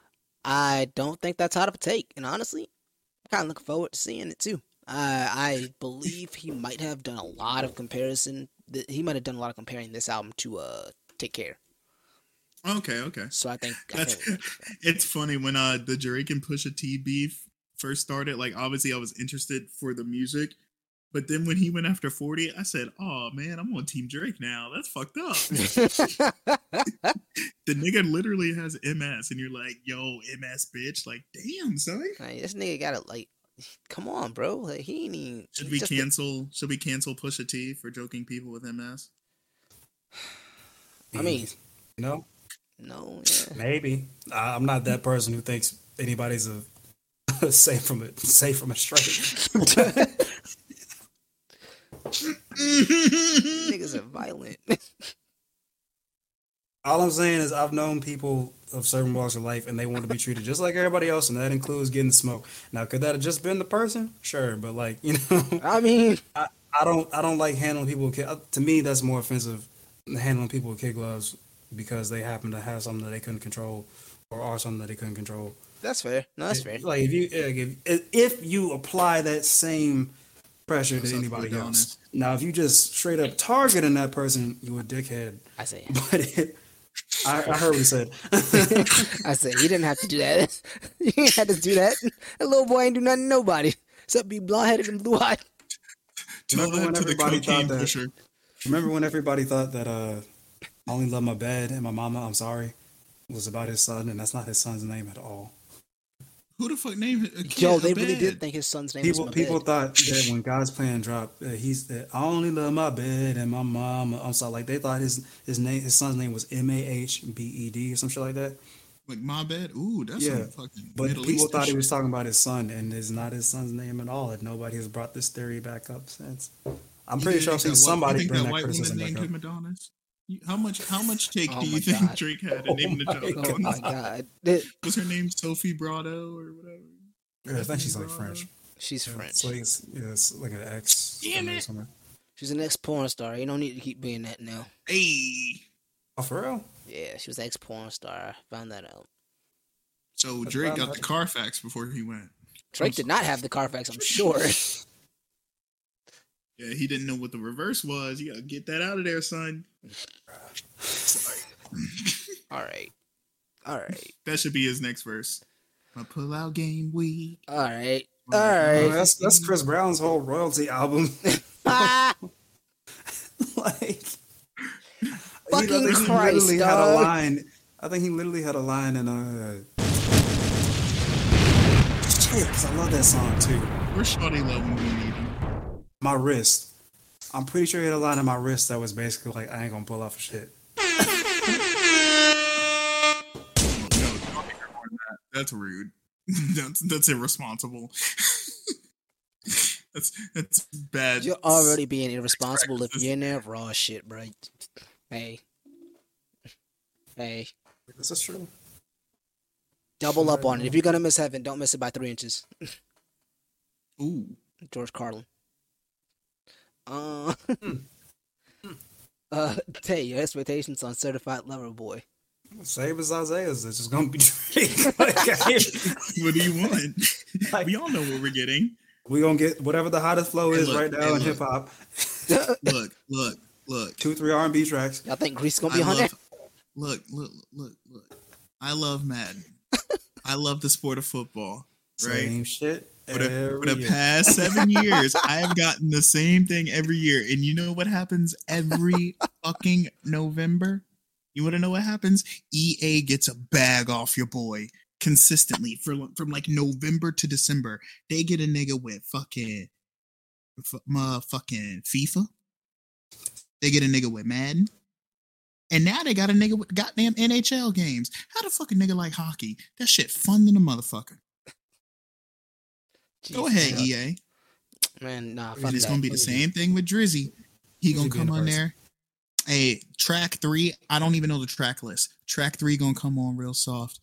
I don't think that's hot of a take, and honestly, I'm kind of looking forward to seeing it too. Uh, I believe he might have done a lot of comparison. He might have done a lot of comparing this album to uh, "Take Care." Okay, okay. So I think, I That's think (laughs) it's funny when uh the Drake and Pusha T beef first started. Like obviously I was interested for the music, but then when he went after forty, I said, "Oh man, I'm on Team Drake now. That's fucked up." (laughs) the nigga literally has MS, and you're like, "Yo, MS, bitch!" Like, damn, son. Like, this nigga got to like, come on, bro. Like, he ain't even. Should we just- cancel? Should we cancel Pusha T for joking people with MS? I mean, no, no. Yeah. maybe I, I'm not that person who thinks anybody's a safe from it safe from a straight. (laughs) Niggas are violent. (laughs) All I'm saying is I've known people of certain walks of life and they want to be treated just like everybody else, and that includes getting smoked. Now, could that have just been the person? Sure, but like (laughs) you know, I mean, I, I don't I don't like handling people with kid. uh, To me, that's more offensive than handling people with kid gloves because they happen to have something that they couldn't control or are something that they couldn't control. That's fair. No, that's fair. Like if you like, if, if you apply that same pressure to anybody else. honest. Now, if you just straight up targeting that person, you a dickhead. I say, (laughs) But it, I, I heard what he said. (laughs) I said he didn't have to do that. (laughs) he didn't have to do that. That little boy ain't do nothing to nobody except be blonde headed and blue eyed. Remember when that to the everybody thought that- pusher. Remember when everybody thought that uh, I only love my bed and my mama, I'm sorry, was about his son, and that's not his son's name at all. Who the fuck named a kid Yo, they Abed? really did think his son's name People was people Mabed. thought (laughs) that when God's plan dropped, that he's that I only love my bed and my mom. I'm sorry, like they thought his his name his son's name was M A H B E D or some shit like that. like my bed. Ooh, that's Yeah, fucking But Middle people Eastern thought he was talking about his son, and it's not his son's name at all. And nobody has brought this theory back up since. I'm You pretty think sure I've seen somebody bring that that white woman criticism named back up. him Adonis. You- How much? How much take Oh do you my think God. Drake had to name the my child? Oh my (laughs) god. That- Was her name Sophie Brado or whatever? Yeah, I think she's like French. She's Yeah, French. It's like, it's, yeah, it's like an ex. Damn it. She's an ex porn star. You don't need to keep being that now. Hey. Oh, for real? Yeah, she was ex porn star. I found that out. So Drake got the Carfax before he went. Drake did not have the Carfax, I'm sure. (laughs) Yeah, he didn't know what the reverse was. You gotta get that out of there, son. Sorry. (laughs) All right. All right. that should be his next verse. My pull out game week. All right. All Oh, right. that's that's Chris Brown's whole royalty album. (laughs) Like, he- Fucking I think he Christ, literally had a line. I think he literally had a line in uh. Shit, 'cause I love that song too. Where's Shawty Lo when we need him? My wrist. I'm pretty sure he had a line in my wrist that was basically like, "I ain't gonna pull off shit." No, don't hear more. That's rude. (laughs) that's that's irresponsible. (laughs) that's that's bad. You're already being irresponsible if you're in there raw shit, bro. Hey. Hey. This is true. Double up on it. If you're gonna miss heaven, don't miss it by three inches. (laughs) Ooh. George Carlin. Uh, Hmm. (laughs) uh, Tay, your expectations on Certified Lover Boy. Same as Isaiah's. It's just gonna be (laughs) Drake. (laughs) What do you want? Like- we all know what we're getting. we gonna get whatever the hottest flow is look, right now in hip hop. Look, look, look. Two, three R and B tracks. Y'all think Grease gonna I be on there? love, look, look, look, look. I love Madden. I love the sport of football. Right? Same shit. For the, for the past seven years, I have gotten the same thing every year. And you know what happens every fucking November? You want to know what happens? EA gets a bag off your boy consistently for from like November to December. They get a nigga with fucking, f- motherfucking FIFA. They get a nigga with Madden. And now they got a nigga with goddamn NHL games. How the fuck a nigga like hockey? That shit fun than a motherfucker. Go ahead, man. EA. Man, nah, fuck And it's that. gonna be the same thing with Drizzy. He Drizzy gonna come on there. Hey, track three. I don't even know the track list. Track three gonna come on real soft.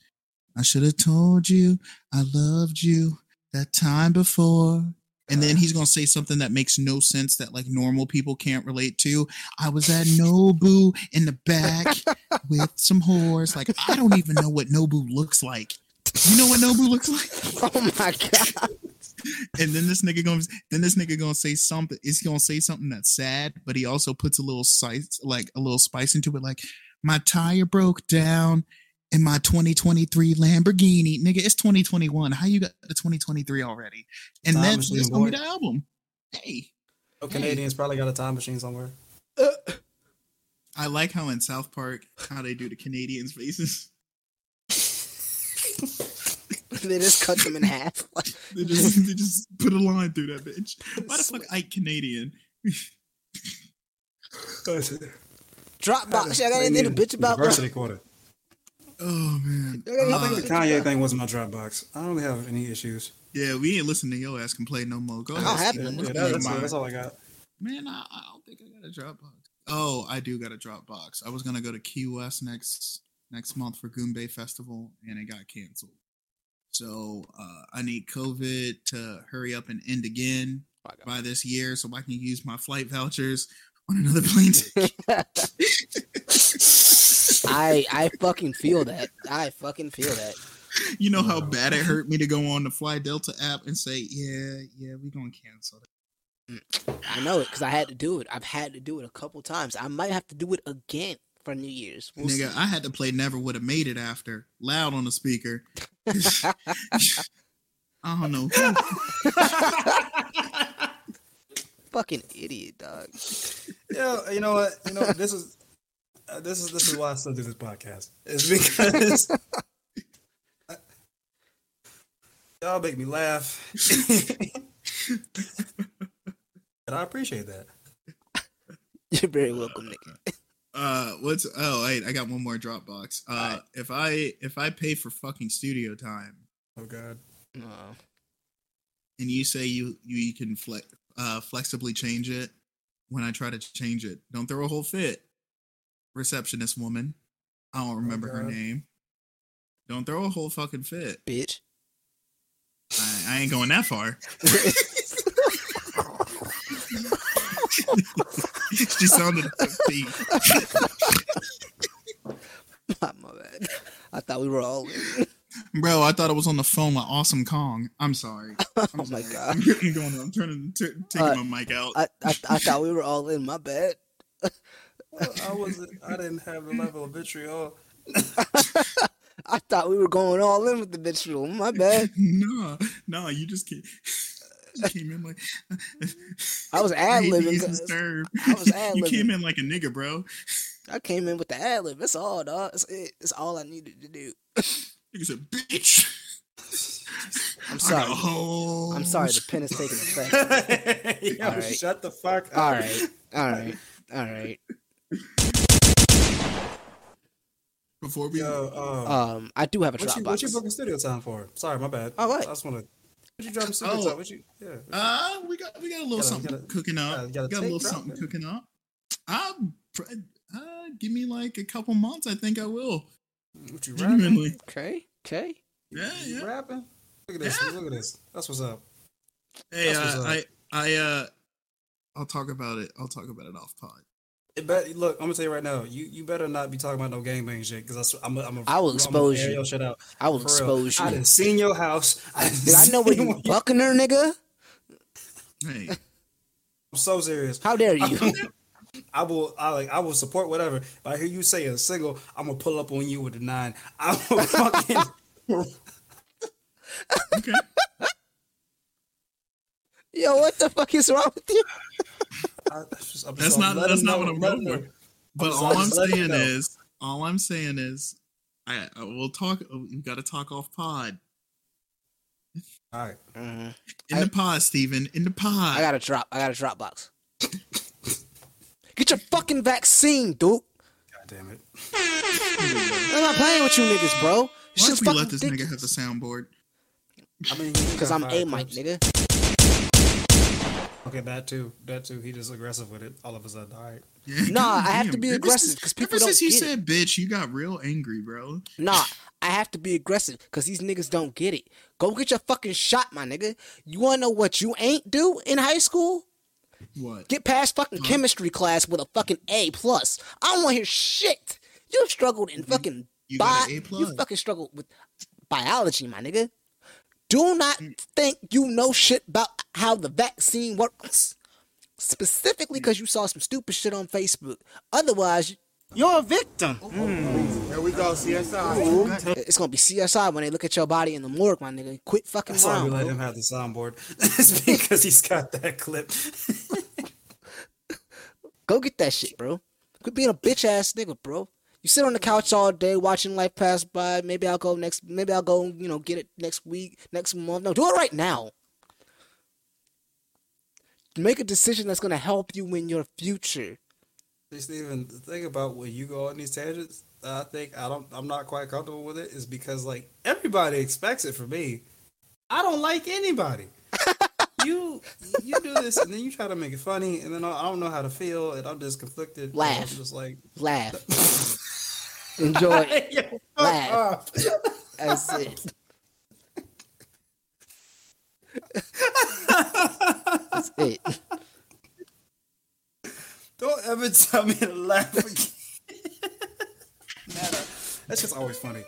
I should have told you I loved you that time before. And then he's gonna say something that makes no sense that like normal people can't relate to. I was at (laughs) Nobu in the back with some whores. Like I don't even know what Nobu looks like. You know what Nobu looks like? (laughs) Oh my god. And then this nigga gonna then this nigga gonna say something is he gonna say something that's sad but he also puts a little spice like a little spice into it like my tire broke down in my 2023 lamborghini. Nigga it's 2021 how you got the 2023 already? And Time that's gonna be the album. Hey. No Canadians probably got a time machine somewhere. i like how in south park how they do the canadians faces (laughs) they just cut them in (laughs) half. they just, they just put a line through that bitch (laughs) why the fuck ike canadian oh, Dropbox. Y'all got anything to bitch about? bro? Diversity quarter. oh man Y'all got anything I think the Kanye about? thing wasn't my Dropbox. I don't really have any issues. Yeah, we ain't listening to your ass complain no more. Go I don't ahead. have Steve. Yeah, that's, that's all I got. Man, I, I don't think I got a Dropbox. Oh, I do got a Dropbox. I was gonna go to Key West next next month for Goombay Festival, and it got canceled. So uh, I need COVID to hurry up and end again Oh, by this year, so I can use my flight vouchers on another (laughs) plane (laughs) ticket. I I (laughs) fucking feel that. I fucking feel that. you know how bad it hurt me to go on the Fly Delta app and say, "Yeah, yeah, we gonna cancel it." I know it because I had to do it. I've had to do it a couple times. I might have to do it again for New Year's. We'll Nigga, I had to play Never Would Have Made It After loud on the speaker. (laughs) I don't know. fucking idiot, dog. Yeah, you know what? You know this is uh, this is this is why I still do this podcast. It's because (laughs) y'all make me laugh. (laughs) and I appreciate that. You're very welcome, nigga. Uh, what's oh wait, I got one more Dropbox. Uh, Alright. if I if I pay for fucking studio time Oh god. Uh, and you say you you can flex uh flexibly change it when I try to change it, don't throw a whole fit. Receptionist woman, I don't remember her name. Don't throw a whole fucking fit. bitch. I, I ain't going that far. (laughs) (laughs) (laughs) she sounded upbeat. (laughs) my bad. I thought we were all in. Bro, I thought I was on the phone with Awesome Kong. I'm sorry. (laughs) I'm Oh my sorry. god. I'm going. I'm turning, t- taking Uh, my mic out. I, I I thought we were all in. My bad. I wasn't I didn't have the level of vitriol. I thought we were going all in with the vitriol. My bad. no, no, you just came, (laughs) you came in like I was (laughs) ad Maybe libbing. it's disturbed. I was (laughs) You ad-libbing. came in like a nigga, bro. I came in with the ad lib. That's all, dog. That's it. That's all I needed to do. You said, "Bitch." I'm sorry. I'm sorry. The pen is taking effect. Yo, All right. shut the fuck up. All right. All right. All right. Before we, Yo, um, Um, I do have a what you, what you booking studio time for? Sorry, my bad. Oh, what? I just want to. What you dropping studio Oh. time? What you? Yeah. uh, we got we got a little Gotta- something gotta- cooking up. gotta- gotta a little something it. cooking up. Pr- uh, give me like a couple months. I think I will. What you rapping? Genuinely. Okay. Okay. Yeah, You yeah. rapping? Look at this. Yeah. Look at this. That's what's up. Hey, what's uh, up. I, I, uh, I'll talk about it. I'll talk about it off pod. It bet, look, I'm gonna tell you right now. You you better not be talking about no gangbang shit because I'm a, I'm a, I will expose you. Your shit out. I will For real. expose I you. done seen your house. I Did I know where seen (laughs) you bucking her, nigga? Hey, (laughs) I'm so serious. How dare you? I will. I like. I will support whatever. If I hear you say a single, I'm gonna pull up on you with a nine. (laughs) I will fucking. okay. Yo, what the fuck is wrong with you? I, that's just- I'm That's not that's not know, what I'm let going for. know. But just- all I'm I'm just letting you saying is, all I'm saying is, I, I will talk. You got to talk off pod. All right. Mhm. In I- the pod, Steven. In the pod. I got a drop. I got a Dropbox. Get your fucking vaccine, dude. God damn it. I'm not playing with you niggas, bro. Why It's don't just we let this nigga have the soundboard? I mean, Because I'm a mic, nigga. Okay, that too. That too. He just aggressive with it. All of a sudden. All right. Yeah, (laughs) Nah, I have damn. to be aggressive 'cause people Ever don't since you get it. said bitch, you got real angry, bro. Nah, I have to be aggressive because these niggas don't get it. Go get your fucking shot, my nigga. You wanna know what you ain't do in high school? What? Get past fucking chemistry class with a fucking A plus. I don't want to hear shit. You struggled in fucking you got bi- an A plus. You fucking struggled with biology, my nigga. Do not think you know shit about how the vaccine works. Specifically because you saw some stupid shit on Facebook. Otherwise, you're a victim. Here we go, CSI. It's gonna be CSI when they look at your body in the morgue, my nigga. Quit fucking That's why we let him have the soundboard. (laughs) it's because he's got that clip. (laughs) Go get that shit, bro. Quit being a bitch ass nigga, bro. You sit on the couch all day watching life pass by. Maybe I'll go next. Maybe I'll go. You know, get it next week, next month. No, do it right now. Make a decision that's gonna help you in your future. See, Steven, the thing about when you go on these tangents, I think I don't I'm not quite comfortable with it is because like everybody expects it from me. I don't like anybody. (laughs) you you do this and then you try to make it funny and then I don't know how to feel and I'm just conflicted. Laugh. I'm just like Laugh. (laughs) Enjoy. it. (laughs) Laugh. (laughs) That's it. That's it. Don't ever tell me to laugh again. That's just always funny.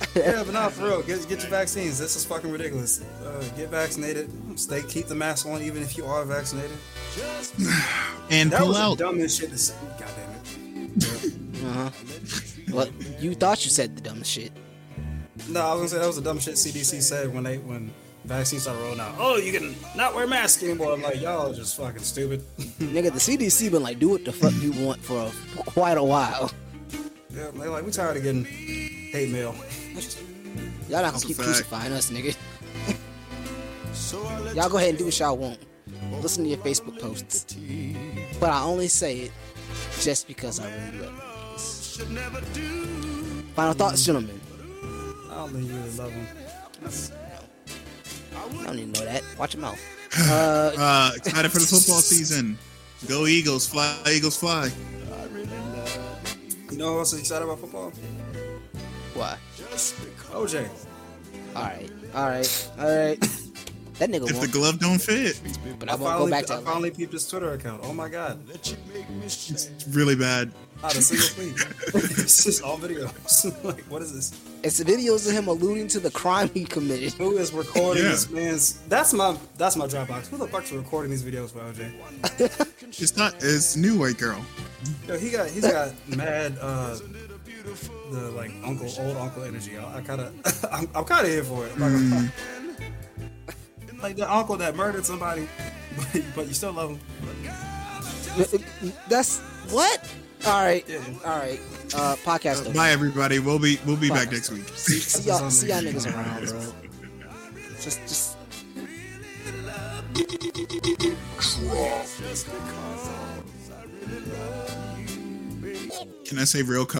(laughs) yeah, but not for real. Get, get your vaccines. This is fucking ridiculous. Uh, get vaccinated. Stay. Keep the mask on, even if you are vaccinated. (sighs) And That pull was out. the dumbest shit to say. God damn it. Uh huh. Well, you thought you said the dumbest shit. No, I was gonna say that was the dumbest shit CDC said when they when vaccines started rolling out. Oh, you can not wear masks anymore. I'm like, y'all are just fucking stupid. (laughs) Nigga, the CDC been like, do what the fuck you want for, a, for quite a while. yeah, they like we tired of getting hate mail. Y'all not gonna keep fact. crucifying us, nigga. (laughs) y'all go ahead and do what y'all want. Listen to your Facebook posts. But I only say it just because I really love you. niggas. Final thoughts, gentlemen. I don't think you really love him. I don't even know that. Watch your mouth. (laughs) Uh, excited for the football season. Go Eagles, fly Eagles, fly. You know who else is excited about football? Why? OJ. All right, all right, all right. That nigga If the won't. glove don't fit, But I I won't finally, go back to. I LA. finally peeped his Twitter account. Oh my god. it's really bad. Not a single tweet. (laughs) it's just all videos. (laughs) like, what is this? It's videos of him alluding to the crime he committed. Who is recording Yeah. this man's? That's my that's my Dropbox. Who the fuck's recording these videos for OJ? It's not. It's new white girl. Yo, he got he's got mad uh the like uncle old uncle energy. I, I kind of (laughs) I'm, I'm kind of here for it. Like, Mm. (laughs) like the uncle that murdered somebody, (laughs) but, but you still love him. That's what? All right, Yeah. all right. Uh, podcast over. Bye, everybody. We'll be we'll be back next week. See, see y'all, see y'all niggas around, bro. Just, just. Can I say real?